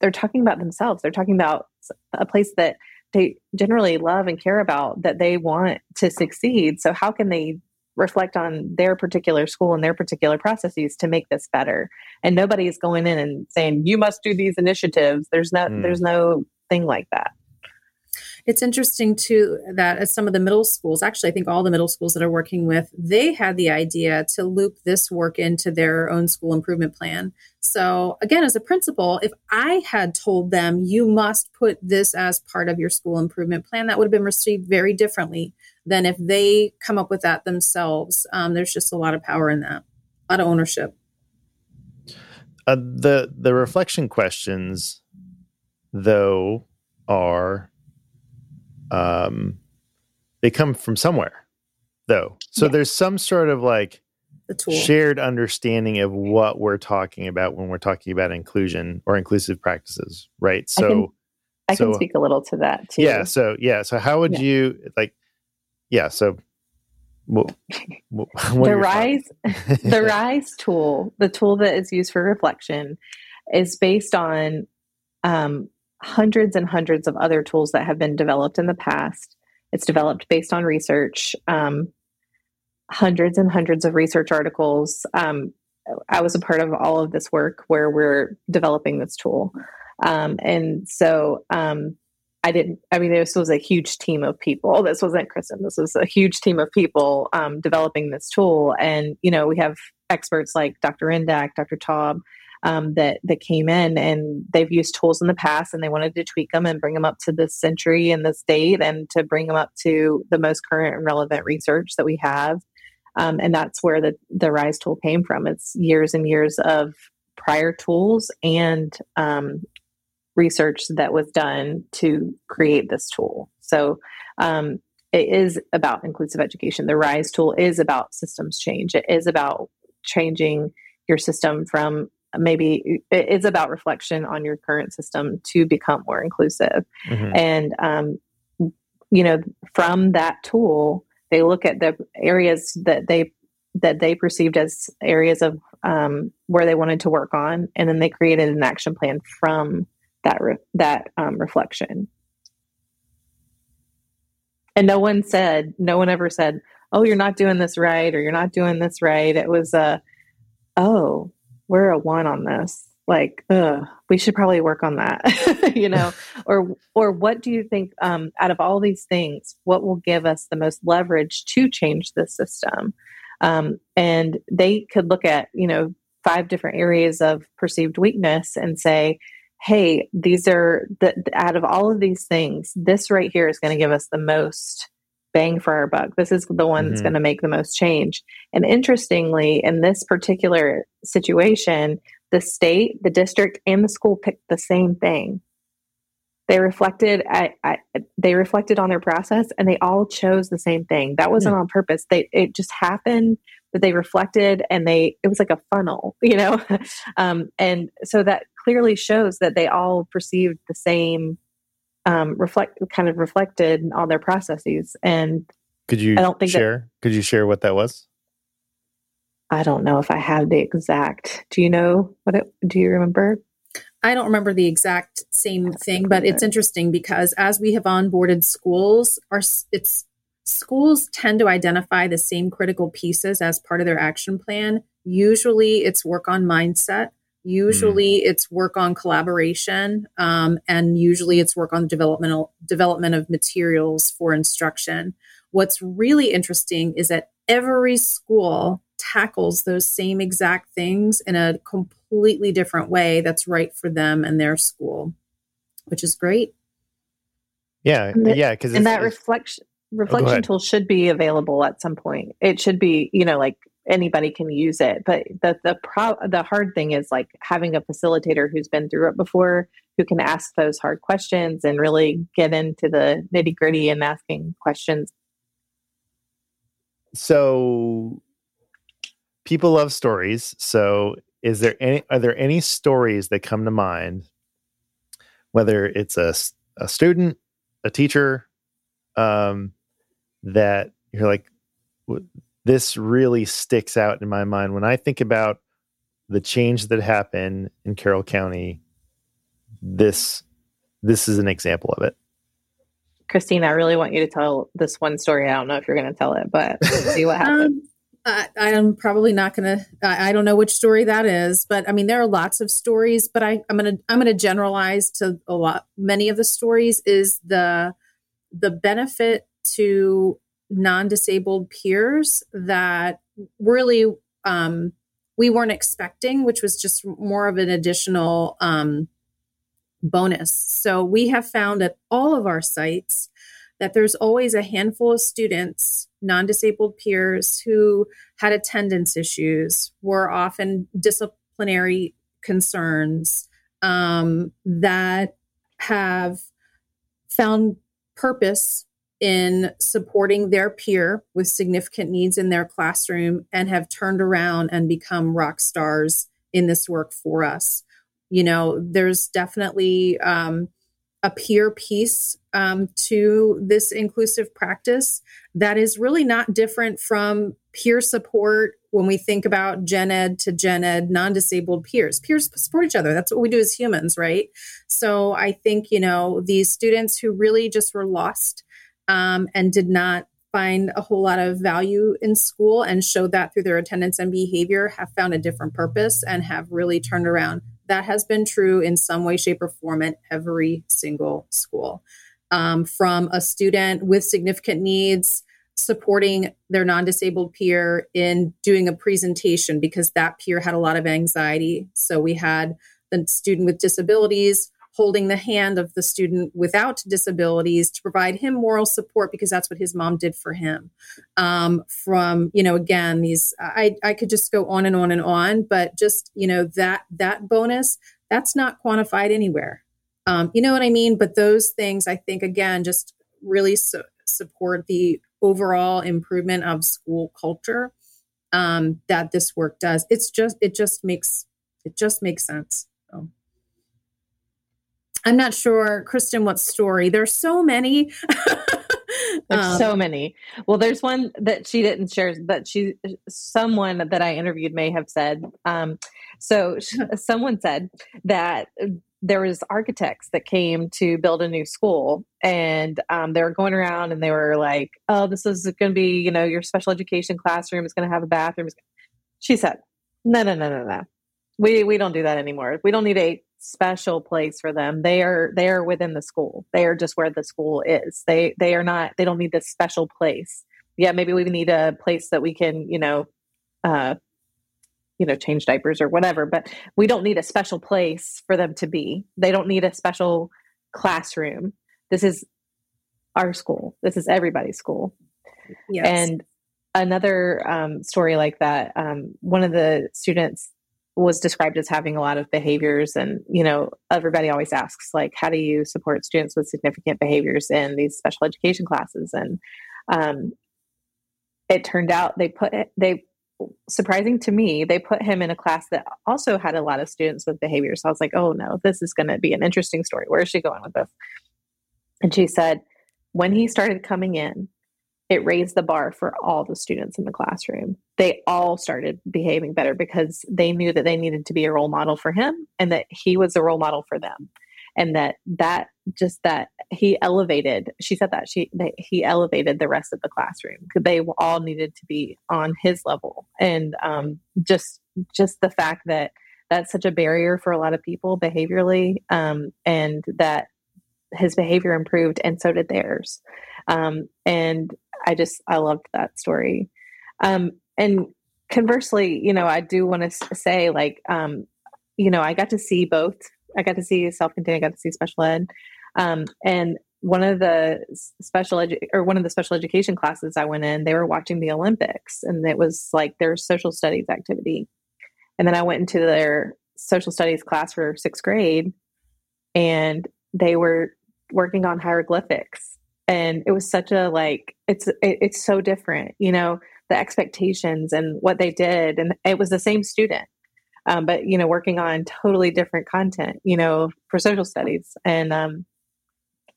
they're talking about themselves. They're talking about a place that they generally love and care about that they want to succeed. So how can they reflect on their particular school and their particular processes to make this better? And nobody's going in and saying you must do these initiatives. There's no mm. there's no thing like that. It's interesting too that at some of the middle schools, actually, I think all the middle schools that are working with, they had the idea to loop this work into their own school improvement plan. So, again, as a principal, if I had told them you must put this as part of your school improvement plan, that would have been received very differently than if they come up with that themselves. Um, there's just a lot of power in that, a lot of ownership. Uh, the the reflection questions, though, are um, they come from somewhere though. So yeah. there's some sort of like shared understanding of what we're talking about when we're talking about inclusion or inclusive practices, right? So I can, I so, can speak a little to that too. Yeah. So yeah. So how would yeah. you like? Yeah. So what, what the rise the rise tool the tool that is used for reflection is based on um, hundreds and hundreds of other tools that have been developed in the past. It's developed based on research, um, hundreds and hundreds of research articles. Um, I was a part of all of this work where we're developing this tool. Um, and so um, I didn't, I mean, this was a huge team of people. This wasn't Kristin, this was a huge team of people um, developing this tool. And, you know, we have experts like Dr. Ryndak, Dr. Taub, um, that that came in and they've used tools in the past and they wanted to tweak them and bring them up to this century and this date and to bring them up to the most current and relevant research that we have. Um, and that's where the the Rise tool came from. It's years and years of prior tools and um, research that was done to create this tool. So um, it is about inclusive education. The RISE tool is about systems change. It is about changing your system from maybe it's about reflection on your current system to become more inclusive. Mm-hmm. and um, you know from that tool they look at the areas that they that they perceived as areas of um, where they wanted to work on and then they created an action plan from that re- that um, reflection. And no one said no one ever said oh you're not doing this right or you're not doing this right. It was a uh, oh we're a one on this. Like ugh, we should probably work on that you know? Or or what do you think um, out of all these things what will give us the most leverage to change the system? Um, and they could look at you know five different areas of perceived weakness and say hey these are the out of all of these things this right here is going to give us the most bang for our buck. This is the one mm-hmm. that's going to make the most change. And interestingly, in this particular situation, the state, the district, and the school picked the same thing. They reflected at, at, they reflected on their process, and they all chose the same thing. That wasn't yeah. on purpose. They it just happened that they reflected, and they it was like a funnel, you know. um, and so that clearly shows that they all perceived the same um, reflect kind of reflected on their processes and Could you I don't think share? That, could you share what that was? I don't know if I have the exact. Do you know what it? Do you remember? I don't remember the exact same thing, but it's interesting because as we have onboarded schools, our it's schools tend to identify the same critical pieces as part of their action plan. Usually, it's work on mindset. Usually, mm. it's work on collaboration, um, and usually, it's work on developmental development of materials for instruction. What's really interesting is that every school tackles those same exact things in a completely different way that's right for them and their school, which is great. Yeah, the, yeah, because and that reflection reflection oh, tool should be available at some point. It should be, you know, like anybody can use it. But the the pro the hard thing is like having a facilitator who's been through it before, who can ask those hard questions and really get into the nitty gritty and asking questions. So people love stories. So is there any are there any stories that come to mind whether it's a, a student a teacher um, that you're like this really sticks out in my mind when i think about the change that happened in carroll county this this is an example of it christine i really want you to tell this one story i don't know if you're going to tell it but see what happens um, I, am probably not going to. I don't know which story that is, but I mean there are lots of stories. But I, I'm going to I'm going to generalize to a lot. Many of the stories is the the benefit to non-disabled peers that really um, we weren't expecting, which was just more of an additional um, bonus. So we have found at all of our sites that there's always a handful of students, non disabled peers, who had attendance issues, were often disciplinary concerns um, that have found purpose in supporting their peer with significant needs in their classroom and have turned around and become rock stars in this work for us. You know, there's definitely um, a peer piece um, to this inclusive practice that is really not different from peer support when we think about gen ed to gen ed non-disabled peers. Peers support each other. That's what we do as humans right? So i think you know these students who really just were lost um, and did not find a whole lot of value in school and showed that through their attendance and behavior have found a different purpose and have really turned around that has been true in some way, shape, or form at every single school. Um, from a student with significant needs supporting their non disabled peer in doing a presentation because that peer had a lot of anxiety. So we had the student with disabilities holding the hand of the student without disabilities to provide him moral support because that's what his mom did for him. Um, from you know, again, these I I could just go on and on and on, but just you know that that bonus that's not quantified anywhere. Um, you know what I mean? But those things, I think, again, just really su- support the overall improvement of school culture um, that this work does. It's just it just makes it just makes sense. I'm not sure, Kristin, what story. There's so many. there's um, so many. Well, there's one that she didn't share that she, someone that I interviewed may have said. Um, so someone said that there was architects that came to build a new school and um, they were going around and they were like, oh, this is going to be, you know, your special education classroom is going to have a bathroom. She said, no, no, no, no, no. We, we don't do that anymore. We don't need a special place for them. They are they are within the school. They are just where the school is. They they are not they don't need this special place. Yeah, maybe we need a place that we can, you know, uh you know, change diapers or whatever, but we don't need a special place for them to be. They don't need a special classroom. This is our school. This is everybody's school. Yes. And another um, story like that, um, one of the students was described as having a lot of behaviors. And you know everybody always asks like how do you support students with significant behaviors in these special education classes? And um, it turned out they put they surprising to me they put him in a class that also had a lot of students with behaviors. So i was like oh no this is going to be an interesting story. Where is she going with this? And she said when he started coming in it raised the bar for all the students in the classroom. They all started behaving better because they knew that they needed to be a role model for him and that he was a role model for them. And that that just that he elevated she said that she that he elevated the rest of the classroom because they all needed to be on his level and um, just just the fact that that's such a barrier for a lot of people behaviorally um, and that his behavior improved and so did theirs um, and I just I loved that story. Um, and conversely, you know, I do want to say like, um, you know, I got to see both. I got to see self-contained. I got to see special ed, um, and one of the special edu- or one of the special education classes I went in, they were watching the Olympics, and it was like their social studies activity. And then I went into their social studies class for sixth grade, and they were working on hieroglyphics. And it was such a like it's it, it's so different you know the expectations and what they did. And it was the same student um, but you know working on totally different content you know for social studies. And um,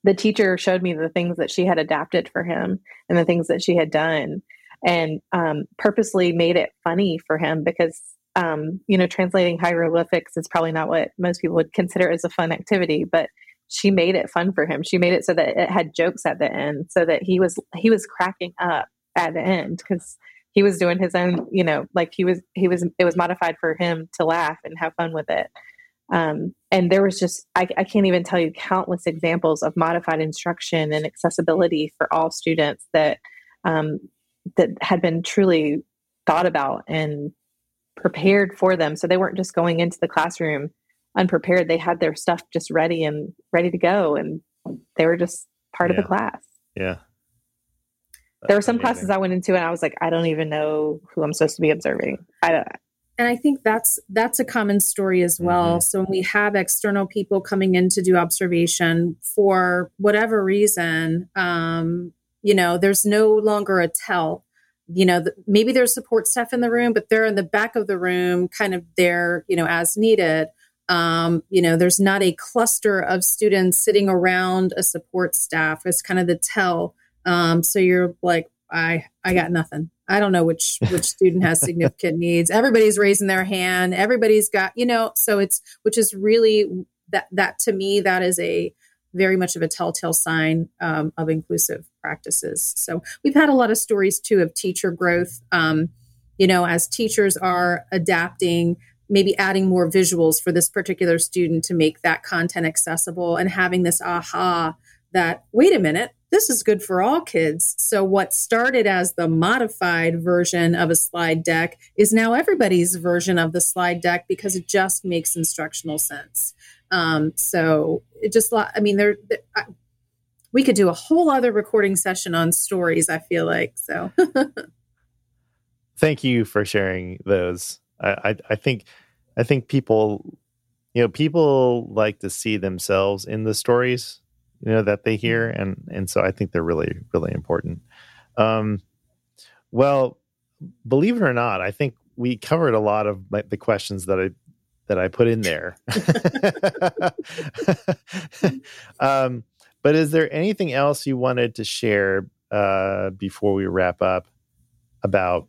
the teacher showed me the things that she had adapted for him and the things that she had done and um, purposely made it funny for him because um, you know translating hieroglyphics is probably not what most people would consider as a fun activity but she made it fun for him. She made it so that it had jokes at the end, so that he was he was cracking up at the end because he was doing his own, you know, like he was he was it was modified for him to laugh and have fun with it. Um, and there was just I, I can't even tell you countless examples of modified instruction and accessibility for all students that um, that had been truly thought about and prepared for them. So they weren't just going into the classroom unprepared. They had their stuff just ready and ready to go, and they were just part yeah. of the class. Yeah. That's there were some amazing. classes I went into, and I was like, I don't even know who I'm supposed to be observing. I don't. And I think that's that's a common story as well. Mm-hmm. So when we have external people coming in to do observation for whatever reason, um, you know, there's no longer a tell you know, the, maybe there's support staff in the room, but they're in the back of the room, kind of there, you know, as needed. Um, you know, there's not a cluster of students sitting around a support staff. It's kind of the tell. Um, so you're like, I I got nothing. I don't know which which student has significant needs. Everybody's raising their hand. Everybody's got, you know, so it's which is really that that to me that is a very much of a telltale sign um, of inclusive practices. So we've had a lot of stories too of teacher growth. Um, you know, as teachers are adapting maybe adding more visuals for this particular student to make that content accessible and having this aha that wait a minute this is good for all kids. So what started as the modified version of a slide deck is now everybody's version of the slide deck because it just makes instructional sense. Um, so it just i mean there, we could do a whole other recording session on stories i feel like so. Thank you for sharing those I, I, think I think people you know people like to see themselves in the stories you know that they hear mm-hmm. and and so I think they're really really important. Um, well, believe it or not, I think we covered a lot of my, the questions that I that I put in there. um, but is there anything else you wanted to share uh, before we wrap up about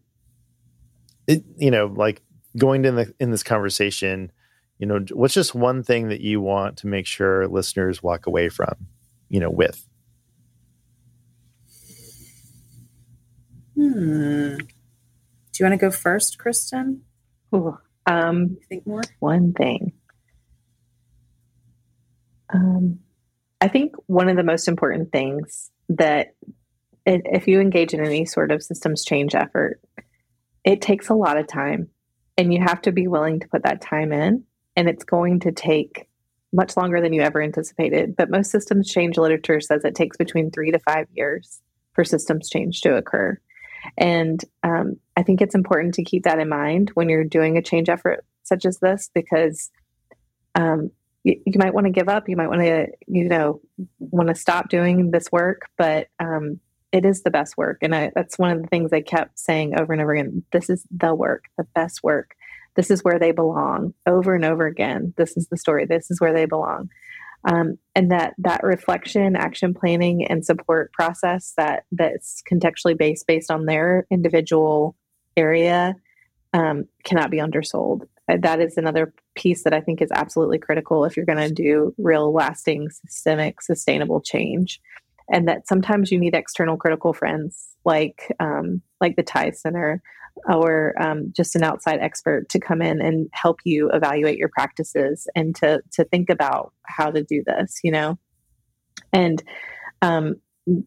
it? You know, like going in the in this conversation, you know, what's just one thing that you want to make sure listeners walk away from, you know, with? Hmm. Do you want to go first, Kristin? Ooh, um, think more. One thing. Um, I think one of the most important things that if you engage in any sort of systems change effort, it takes a lot of time and you have to be willing to put that time in and it's going to take much longer than you ever anticipated. But most systems change. Literature says it takes between three to five years for systems change to occur. And um, i think it's important to keep that in mind when you're doing a change effort such as this because um, you, you, might want to give up. You might want to you know want to stop doing this work. But um, it is the best work. And I, that's one of the things I kept saying over and over again. This is the work, the best work. This is where they belong over and over again. This is the story. This is where they belong. um, and that that reflection action planning and support process that that's contextually based based on their individual area um, cannot be undersold uh, that is another piece that i think is absolutely critical if you're going to do real lasting systemic sustainable change and that sometimes you need external critical friends like um, like the TIES Center or um, just an outside expert to come in and help you evaluate your practices and to to think about how to do this. You know, and um,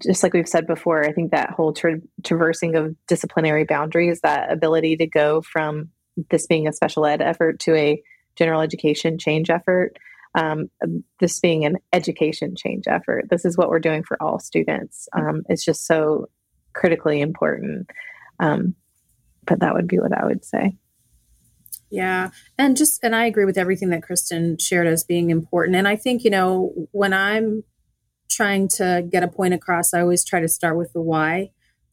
just like we've said before, I think that whole tra- traversing of disciplinary boundaries, that ability to go from this being a special ed effort to a general education change effort um, this being an education change effort. This is what we're doing for all students. Um, it's just so critically important. Um, but that would be what I would say. Yeah. And just, and I agree with everything that Kristin shared as being important. And I think, you know, when I'm trying to get a point across, I always try to start with the why.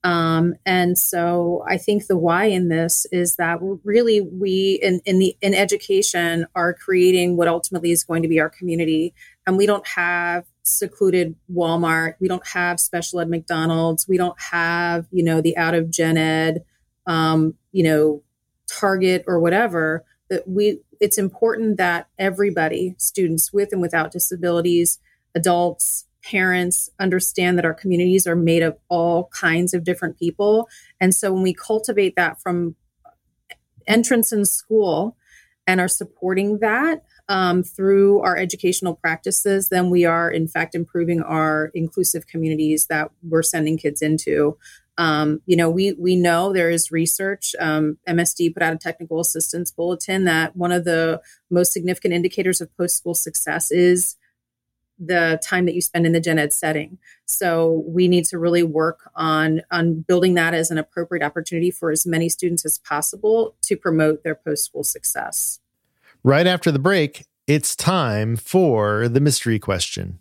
Um, and so I think the why in this is that really we in, in the in education are creating what ultimately is going to be our community, and we don't have secluded Walmart, we don't have special ed McDonald's, we don't have you know the out of gen ed, um, you know Target or whatever. That we it's important that everybody, students with and without disabilities, adults, parents understand that our communities are made of all kinds of different people. And so when we cultivate that from entrance in school and are supporting that um, through our educational practices, then we are in fact improving our inclusive communities that we're sending kids into. Um, you know, we we know there is research. Um, MSD put out a technical assistance bulletin that one of the most significant indicators of post school success is the time that you spend in the gen ed setting. So we need to really work on on building that as an appropriate opportunity for as many students as possible to promote their post school success. Right after the break, it's time for the mystery question.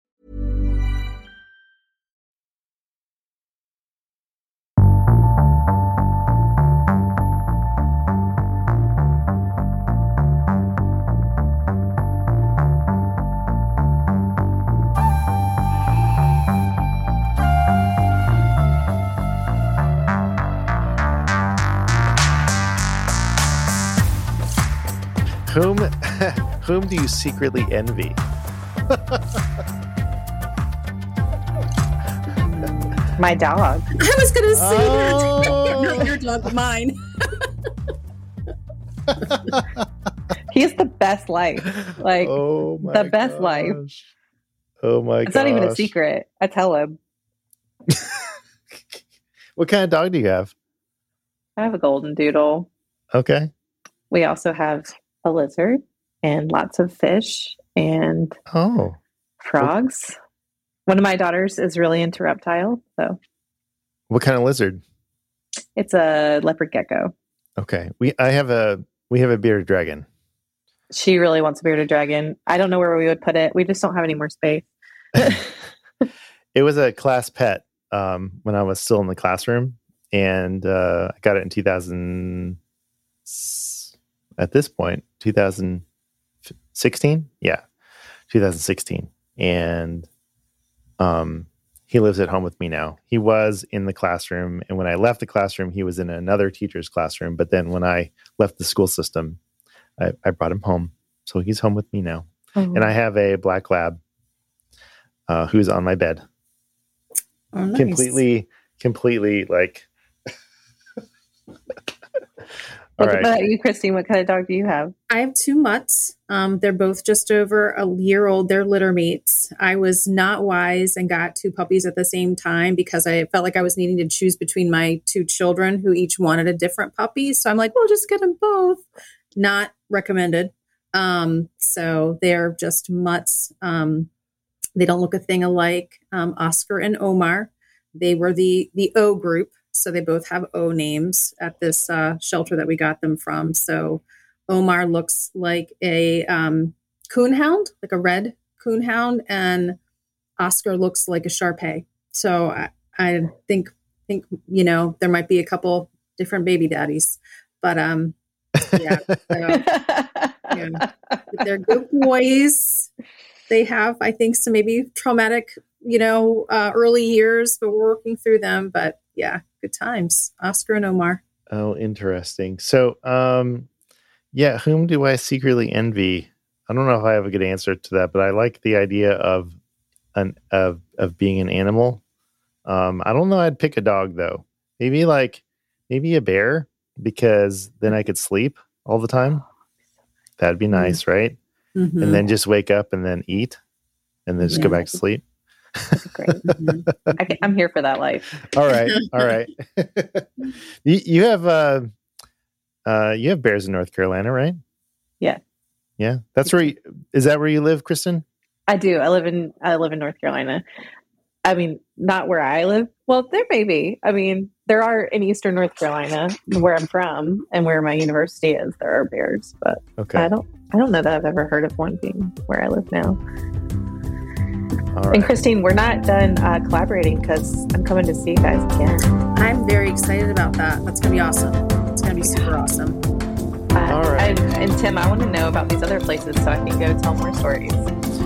Whom whom do you secretly envy? My dog. I was going to say Oh. that. Not your dog, mine. He's the best life. Like oh my the best life. Oh my god. it's not even a secret. I tell him. What kind of dog do you have? I have a golden doodle. Okay. We also have a lizard and lots of fish and Oh. frogs. One of my daughters is really into reptiles, so What kind of lizard? It's a leopard gecko. Okay. We I have a we have a bearded dragon. She really wants a bearded dragon. I don't know where we would put it. We just don't have any more space. it was a class pet um, when I was still in the classroom, and uh, I got it in 2000. At this point, 2016, yeah, 2016, and um, he lives at home with me now. He was in the classroom, and when I left the classroom, he was in another teacher's classroom. But then when I left the school system, I, I brought him home, so he's home with me now. Oh. And I have a black lab uh, who's on my bed, oh, nice. completely, completely like. What right. about you, Christine? What kind of dog do you have? I have two mutts. Um, they're both just over a year old. They're litter mates. I was not wise and got two puppies at the same time because I felt like I was needing to choose between my two children who each wanted a different puppy. So I'm like, well, just get them both. Not recommended. Um, so they're just mutts. Um, they don't look a thing alike. Um, Oscar and Omar, they were the the O group. So they both have O names at this uh, shelter that we got them from. So Omar looks like a um, coonhound, like a red coonhound, and Oscar looks like a Sharpei. So I, I think think you know there might be a couple different baby daddies, but um, yeah, so, yeah. they're good boys. They have, I think, some maybe traumatic, you know, uh, early years, but we're working through them. But yeah, good times. Oscar and Omar. Oh, interesting. So, um, yeah, whom do I secretly envy? I don't know if I have a good answer to that, but I like the idea of an of of being an animal. Um, I don't know. I'd pick a dog though. Maybe like maybe a bear because then I could sleep all the time. That'd be nice, mm-hmm. right? Mm-hmm. And then just wake up and then eat, and then just yeah. go back to sleep great. Mm-hmm. I, am here for that life. all right, all right. you, you have uh, uh, you have bears in North Carolina, right? Yeah. Yeah, that's where. You, is that where you live, Kristin? I do. I live in I live in North Carolina. I mean, not where I live. Well, there may be. I mean, there are in Eastern North Carolina, where I'm from, and where my university is. There are bears, but okay. I don't. I don't know that I've ever heard of one being where I live now. And Christine, we're not done uh, collaborating because I'm coming to see you guys again. I'm very excited about that. That's going to be awesome. It's going to be super awesome. Uh, All right. I, and Tim, I want to know about these other places so I can go tell more stories.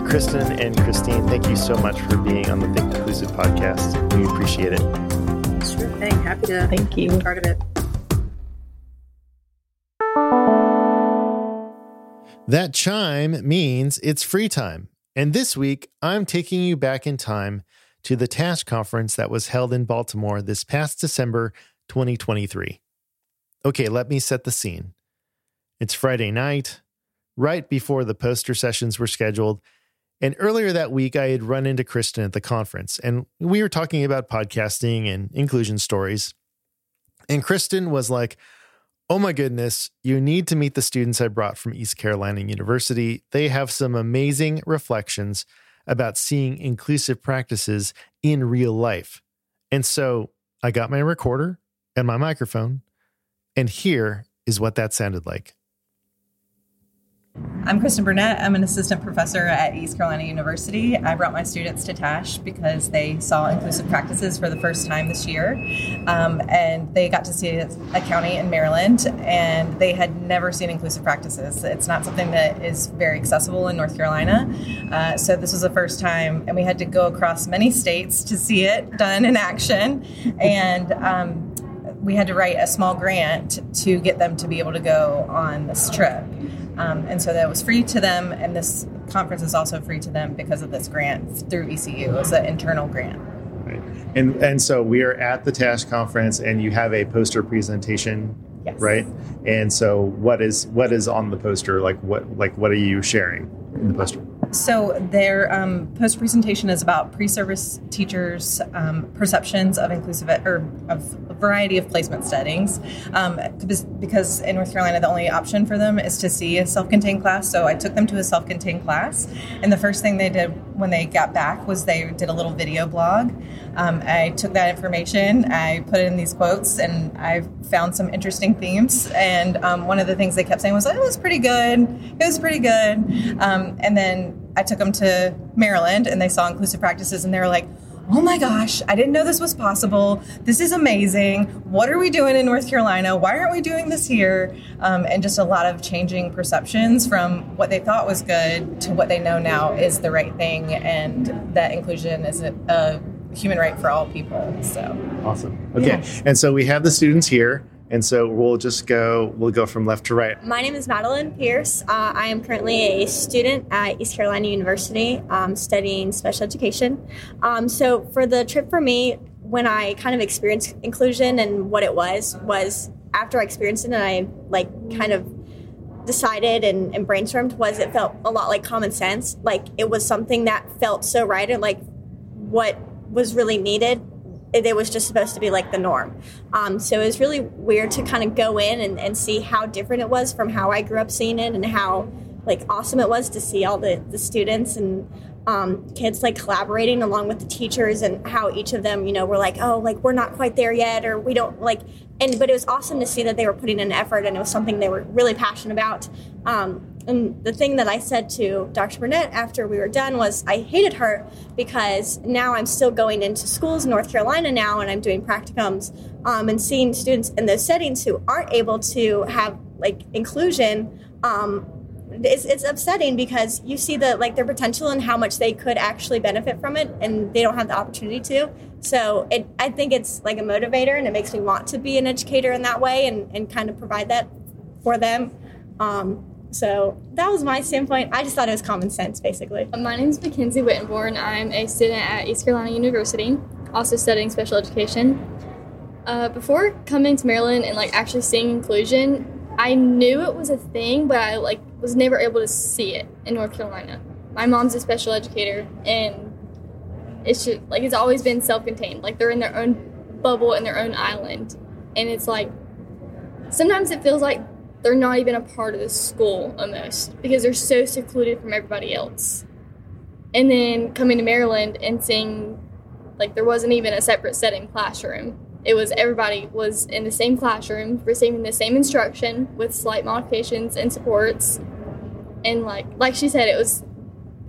Kristin and Christine, thank you so much for being on the Think Inclusive podcast. We appreciate it. Sure thing. Happy to thank you. be part of it. That chime means it's free time. And this week, I'm taking you back in time to the TASH conference that was held in Baltimore this past December 2023. Okay, let me set the scene. It's Friday night, right before the poster sessions were scheduled. And earlier that week, I had run into Kristin at the conference, and we were talking about podcasting and inclusion stories. And Kristin was like, Oh my goodness, you need to meet the students I brought from East Carolina University. They have some amazing reflections about seeing inclusive practices in real life. And so I got my recorder and my microphone, and here is what that sounded like. I'm Kristin Burnette. I'm an assistant professor at East Carolina University. I brought my students to TASH because they saw inclusive practices for the first time this year. Um, and they got to see a county in Maryland, and they had never seen inclusive practices. It's not something that is very accessible in North Carolina. Uh, so this was the first time, and we had to go across many states to see it done in action. And um, we had to write a small grant to get them to be able to go on this trip. Um, and so that was free to them, and this conference is also free to them because of this grant through ECU. It's an internal grant. Right. And and so we are at the TASH conference, and you have a poster presentation, yes. right? And so what is what is on the poster? Like what like what are you sharing in the poster? So their um, post presentation is about pre-service teachers' um, perceptions of inclusive or of a variety of placement settings. Um, because in North Carolina, the only option for them is to see a self-contained class. So I took them to a self-contained class, and the first thing they did when they got back was they did a little video blog Um, I took that information, I put it in these quotes, and I found some interesting themes. And um, one of the things they kept saying was, "It was pretty good. It was pretty good." Um, and then I took them to Maryland, and they saw inclusive practices, and they were like oh my gosh, I didn't know this was possible. This is amazing. What are we doing in North Carolina? Why aren't we doing this here? Um, and just a lot of changing perceptions from what they thought was good to what they know now is the right thing, and that inclusion is a, a human right for all people. So awesome. Okay, yeah. and so we have the students here. And so we'll just go, we'll go from left to right. My name is Madeline Pierce. Uh, I am currently a student at East Carolina University um, studying special education. Um, so for the trip for me, when I kind of experienced inclusion and what it was, was after I experienced it and I like kind of decided and, and brainstormed was it felt a lot like common sense. Like it was something that felt so right and like what was really needed it was just supposed to be like the norm. Um, so it was really weird to kind of go in and, and see how different it was from how I grew up seeing it and how like awesome it was to see all the, the students and um, kids like collaborating along with the teachers and how each of them, you know, were like, oh, like we're not quite there yet, or we don't like, and but it was awesome to see that they were putting in effort and it was something they were really passionate about. Um, and the thing that I said to Dr. Burnette after we were done was I hated her because now I'm still going into schools in North Carolina now and I'm doing practicums um, and seeing students in those settings who aren't able to have like inclusion. Um, it's, it's upsetting because you see the like their potential and how much they could actually benefit from it and they don't have the opportunity to so it, i think it's like a motivator and it makes me want to be an educator in that way and, and kind of provide that for them um, so that was my standpoint. I just thought it was common sense, basically. My name is Mackenzie Wittenborn. I'm a student at East Carolina University, also studying special education. Uh, before coming to Maryland and like actually seeing inclusion, I knew it was a thing, but I like was never able to see it in North Carolina. My mom's a special educator, and it's just, like it's always been self-contained. Like they're in their own bubble in their own island, and it's like sometimes it feels like they're not even a part of the school almost because they're so secluded from everybody else. And then coming to Maryland and seeing like there wasn't even a separate setting classroom. It was everybody was in the same classroom, receiving the same instruction with slight modifications and supports. And like like she said, it was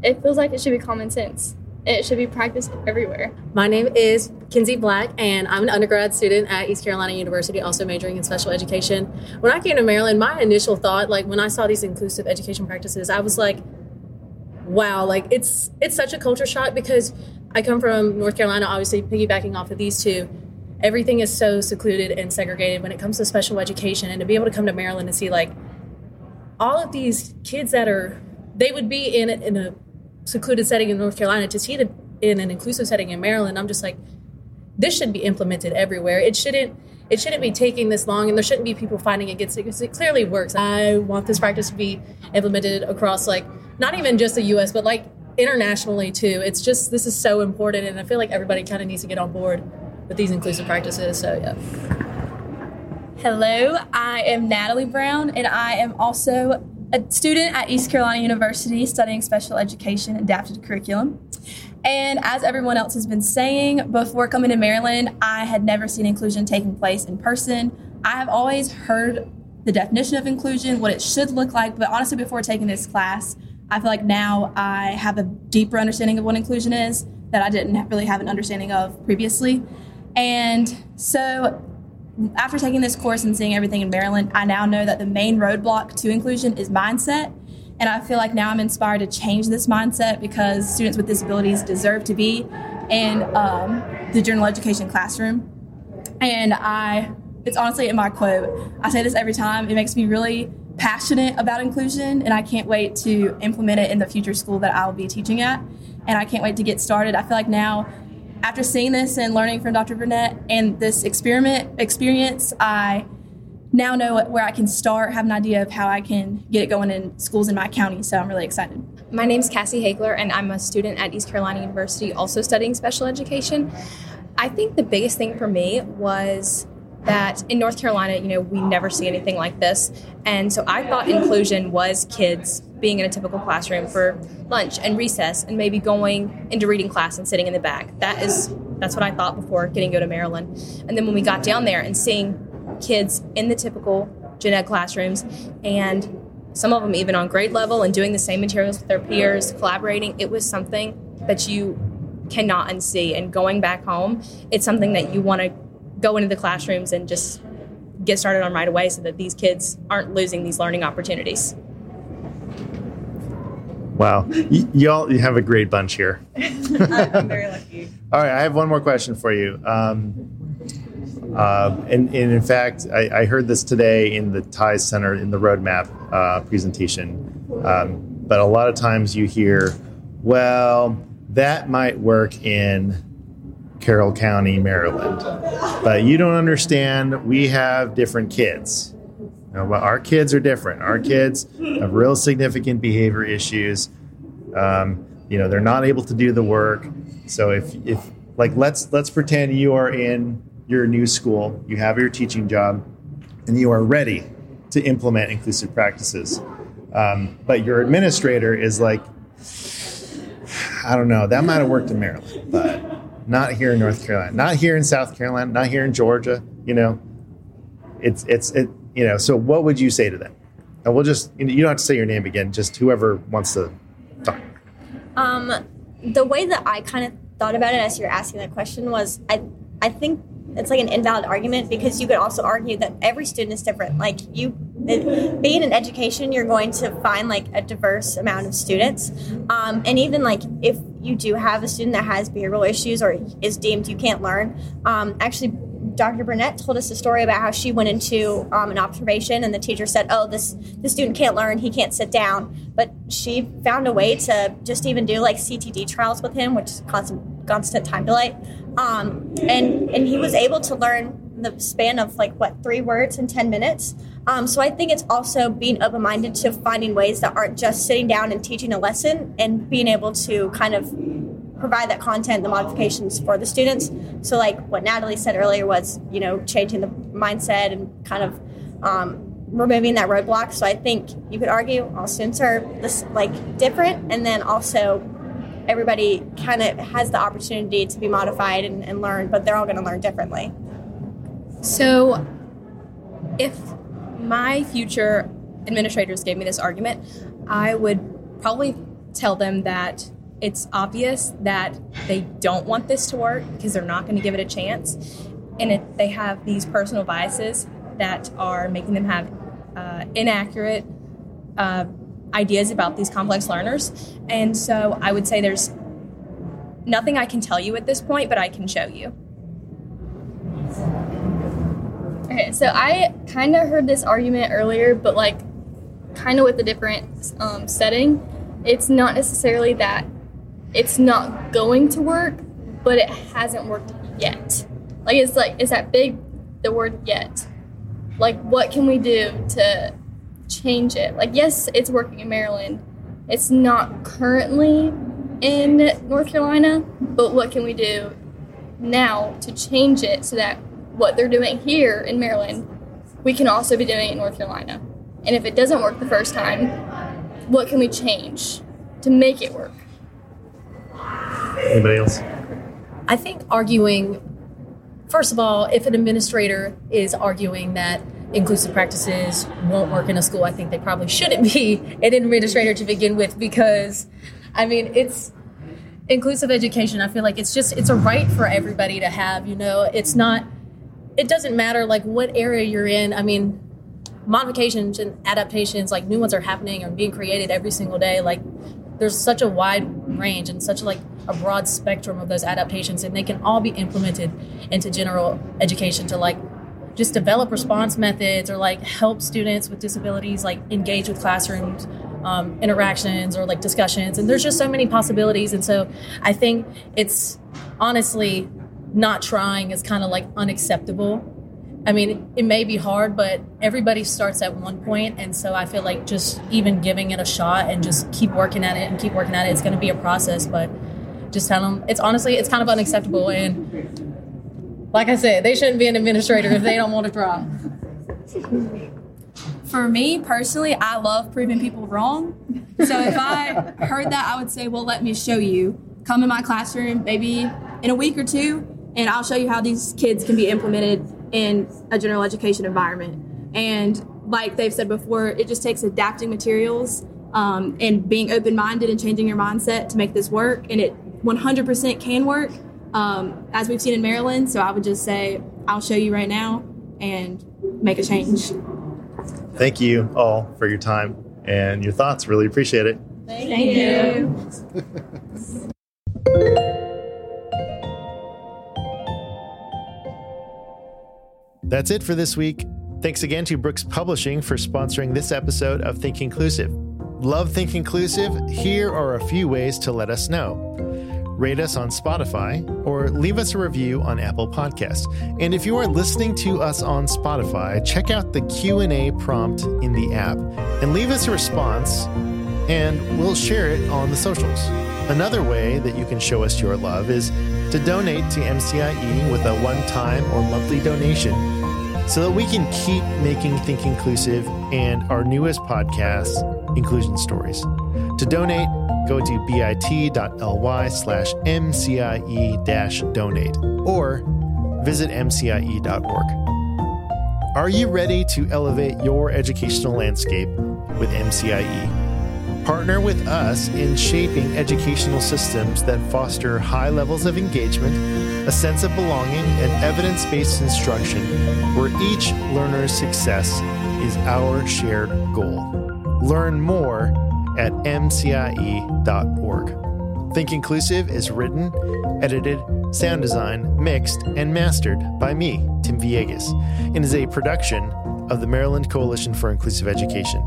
it feels like it should be common sense. It should be practiced everywhere. My name is Kinsey Black, and I'm an undergrad student at East Carolina University, also majoring in special education. When I came to Maryland, my initial thought, like when I saw these inclusive education practices, I was like, wow, like it's it's such a culture shock because I come from North Carolina, obviously piggybacking off of these two. Everything is so secluded and segregated when it comes to special education, and to be able to come to Maryland and see like all of these kids that are they would be in in a secluded setting in North Carolina to see it in an inclusive setting in Maryland, I'm just like, this should be implemented everywhere. It shouldn't it shouldn't be taking this long and there shouldn't be people fighting against it because it clearly works. I want this practice to be implemented across like not even just the US but like internationally too. It's just this is so important and I feel like everybody kind of needs to get on board with these inclusive practices. So yeah. Hello, I am Natalie Brown and I am also a student at East Carolina University studying special education adapted curriculum. And as everyone else has been saying, before coming to Maryland, I had never seen inclusion taking place in person. I have always heard the definition of inclusion, what it should look like, but honestly, before taking this class, I feel like now I have a deeper understanding of what inclusion is that I didn't really have an understanding of previously. And so after taking this course and seeing everything in Maryland, I now know that the main roadblock to inclusion is mindset. And I feel like now I'm inspired to change this mindset because students with disabilities deserve to be in um, the general education classroom. And I, it's honestly in my quote. I say this every time. It makes me really passionate about inclusion, and I can't wait to implement it in the future school that I'll be teaching at. And I can't wait to get started. I feel like now after seeing this and learning from Dr. Burnette and this experiment experience, I now know where I can start, have an idea of how I can get it going in schools in my county. So I'm really excited. My name is Cassie Hagler, and I'm a student at East Carolina University, also studying special education. I think the biggest thing for me was that in North Carolina, you know, we never see anything like this. And so I thought inclusion was kids being in a typical classroom for lunch and recess and maybe going into reading class and sitting in the back. That is That's what I thought before getting go to Maryland. And then when we got down there and seeing kids in the typical gen ed classrooms and some of them even on grade level and doing the same materials with their peers, collaborating, it was something that you cannot unsee. And going back home, it's something that you want to go into the classrooms and just get started on right away so that these kids aren't losing these learning opportunities. Wow, y- y'all you have a great bunch here. I'm very lucky. All right, I have one more question for you. Um, uh, and, and in fact, I, I heard this today in the TIES Center in the roadmap uh, presentation. Um, but a lot of times you hear, well, that might work in Carroll County, Maryland. But you don't understand, we have different kids. You know, but our kids are different. Our kids have real significant behavior issues. Um, you know, they're not able to do the work. So if, if like let's let's pretend you are in your new school, you have your teaching job, and you are ready to implement inclusive practices. Um, but your administrator is like, I don't know, that might have worked in Maryland, but not here in North Carolina, not here in South Carolina, not here in Georgia. You know, it's it's it. You know, so what would you say to them? And we'll just you don't have to say your name again. Just whoever wants to talk. Um, the way that I kind of thought about it as you're asking that question was, I I think it's like an invalid argument because you could also argue that every student is different. Like you, it, being in education, you're going to find like a diverse amount of students, um, and even like if you do have a student that has behavioral issues or is deemed you can't learn, um, actually. Dr. Burnette told us a story about how she went into um, an observation and the teacher said, "Oh, this the student can't learn. He can't sit down." But she found a way to just even do like CTD trials with him, which is constant constant time delay. Um, and and he was able to learn the span of like what three words in 10 minutes. Um, so i think it's also being open-minded to finding ways that aren't just sitting down and teaching a lesson and being able to kind of provide that content the modifications for the students. So like what natalie said earlier was you know changing the mindset and kind of um, removing that roadblock. So i think you could argue all students are this like different. And then also everybody kind of has the opportunity to be modified and, and learn, but they're all going to learn differently. So, if my future administrators gave me this argument, I would probably tell them that it's obvious that they don't want this to work because they're not going to give it a chance. And they have these personal biases that are making them have uh, inaccurate uh, ideas about these complex learners. And so I would say there's nothing I can tell you at this point, but I can show you. Okay, so I kind of heard this argument earlier, but like kind of with a different um, setting. It's not necessarily that it's not going to work, but it hasn't worked yet. Like it's like it's that big the word yet. Like what can we do to change it? Like yes, it's working in Maryland. It's not currently in North Carolina, but what can we do now to change it so that what they're doing here in Maryland, we can also be doing it in North Carolina? And if it doesn't work the first time, what can we change to make it work? Anybody else? I think arguing, first of all, if an administrator is arguing that inclusive practices won't work in a school, I think they probably shouldn't be an administrator to begin with because, I mean, it's inclusive education. I feel like it's just, it's a right for everybody to have, you know, it's not, it doesn't matter like what area you're in. I mean, modifications and adaptations, like new ones are happening or being created every single day. Like there's such a wide range and such like a broad spectrum of those adaptations and they can all be implemented into general education to like just develop response methods or like help students with disabilities like engage with classrooms um, interactions or like discussions and there's just so many possibilities and so i think it's honestly not trying is kind of like unacceptable I mean, it may be hard, but everybody starts at one point, and so I feel like just even giving it a shot and just keep working at it and keep working at it. It's going to be a process, but just tell them it's honestly it's kind of unacceptable. And like I said, they shouldn't be an administrator if they don't want to try. For me personally, I love proving people wrong. So if I heard that, I would say, "Well, let me show you." come in my classroom maybe in a week or two, and I'll show you how these kids can be implemented in a general education environment. And like they've said before, it just takes adapting materials um, and being open minded and changing your mindset to make this work. And it 100% can work, um, as we've seen in Maryland. So I would just say, I'll show you right now and make a change. Thank you all for your time and your thoughts. Really appreciate it. Thank, Thank you. That's it for this week. Thanks again to Brookes Publishing for sponsoring this episode of Think Inclusive. Love Think Inclusive? Here are a few ways to let us know. Rate us on Spotify or leave us a review on Apple Podcasts. And if you are listening to us on Spotify, check out the Q&A prompt in the app and leave us a response and we'll share it on the socials. Another way that you can show us your love is to donate to MCIE with a one-time or monthly donation so that we can keep making Think Inclusive and our newest podcast, Inclusion Stories. To donate, go to bit.ly slash mcie donate or visit MCIE.org. Are you ready to elevate your educational landscape with MCIE? Partner with us in shaping educational systems that foster high levels of engagement, a sense of belonging, and evidence based instruction where each learner's success is our shared goal. Learn more at mcie.org. Think Inclusive is written, edited, sound design, mixed, and mastered by me, Tim Villegas, and is a production of the Maryland Coalition for Inclusive Education.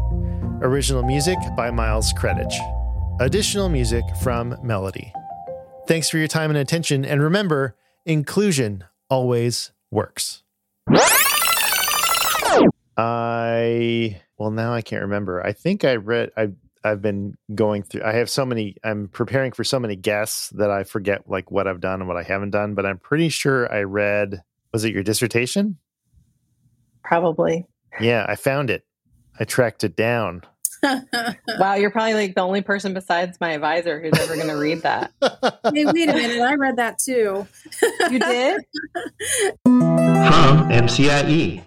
Original music by Miles Creditch. Additional music from Melody. Thanks for your time and attention, and remember, inclusion always works. I well now I can't remember. I think I read I I've been going through I have so many I'm preparing for so many guests that I forget like what I've done and what I haven't done, but I'm pretty sure I read was it your dissertation? Probably. Yeah, I found it. I tracked it down. wow, you're probably like the only person besides my advisor who's ever going to read that. hey, wait a minute. I read that too. you did? From MCIE.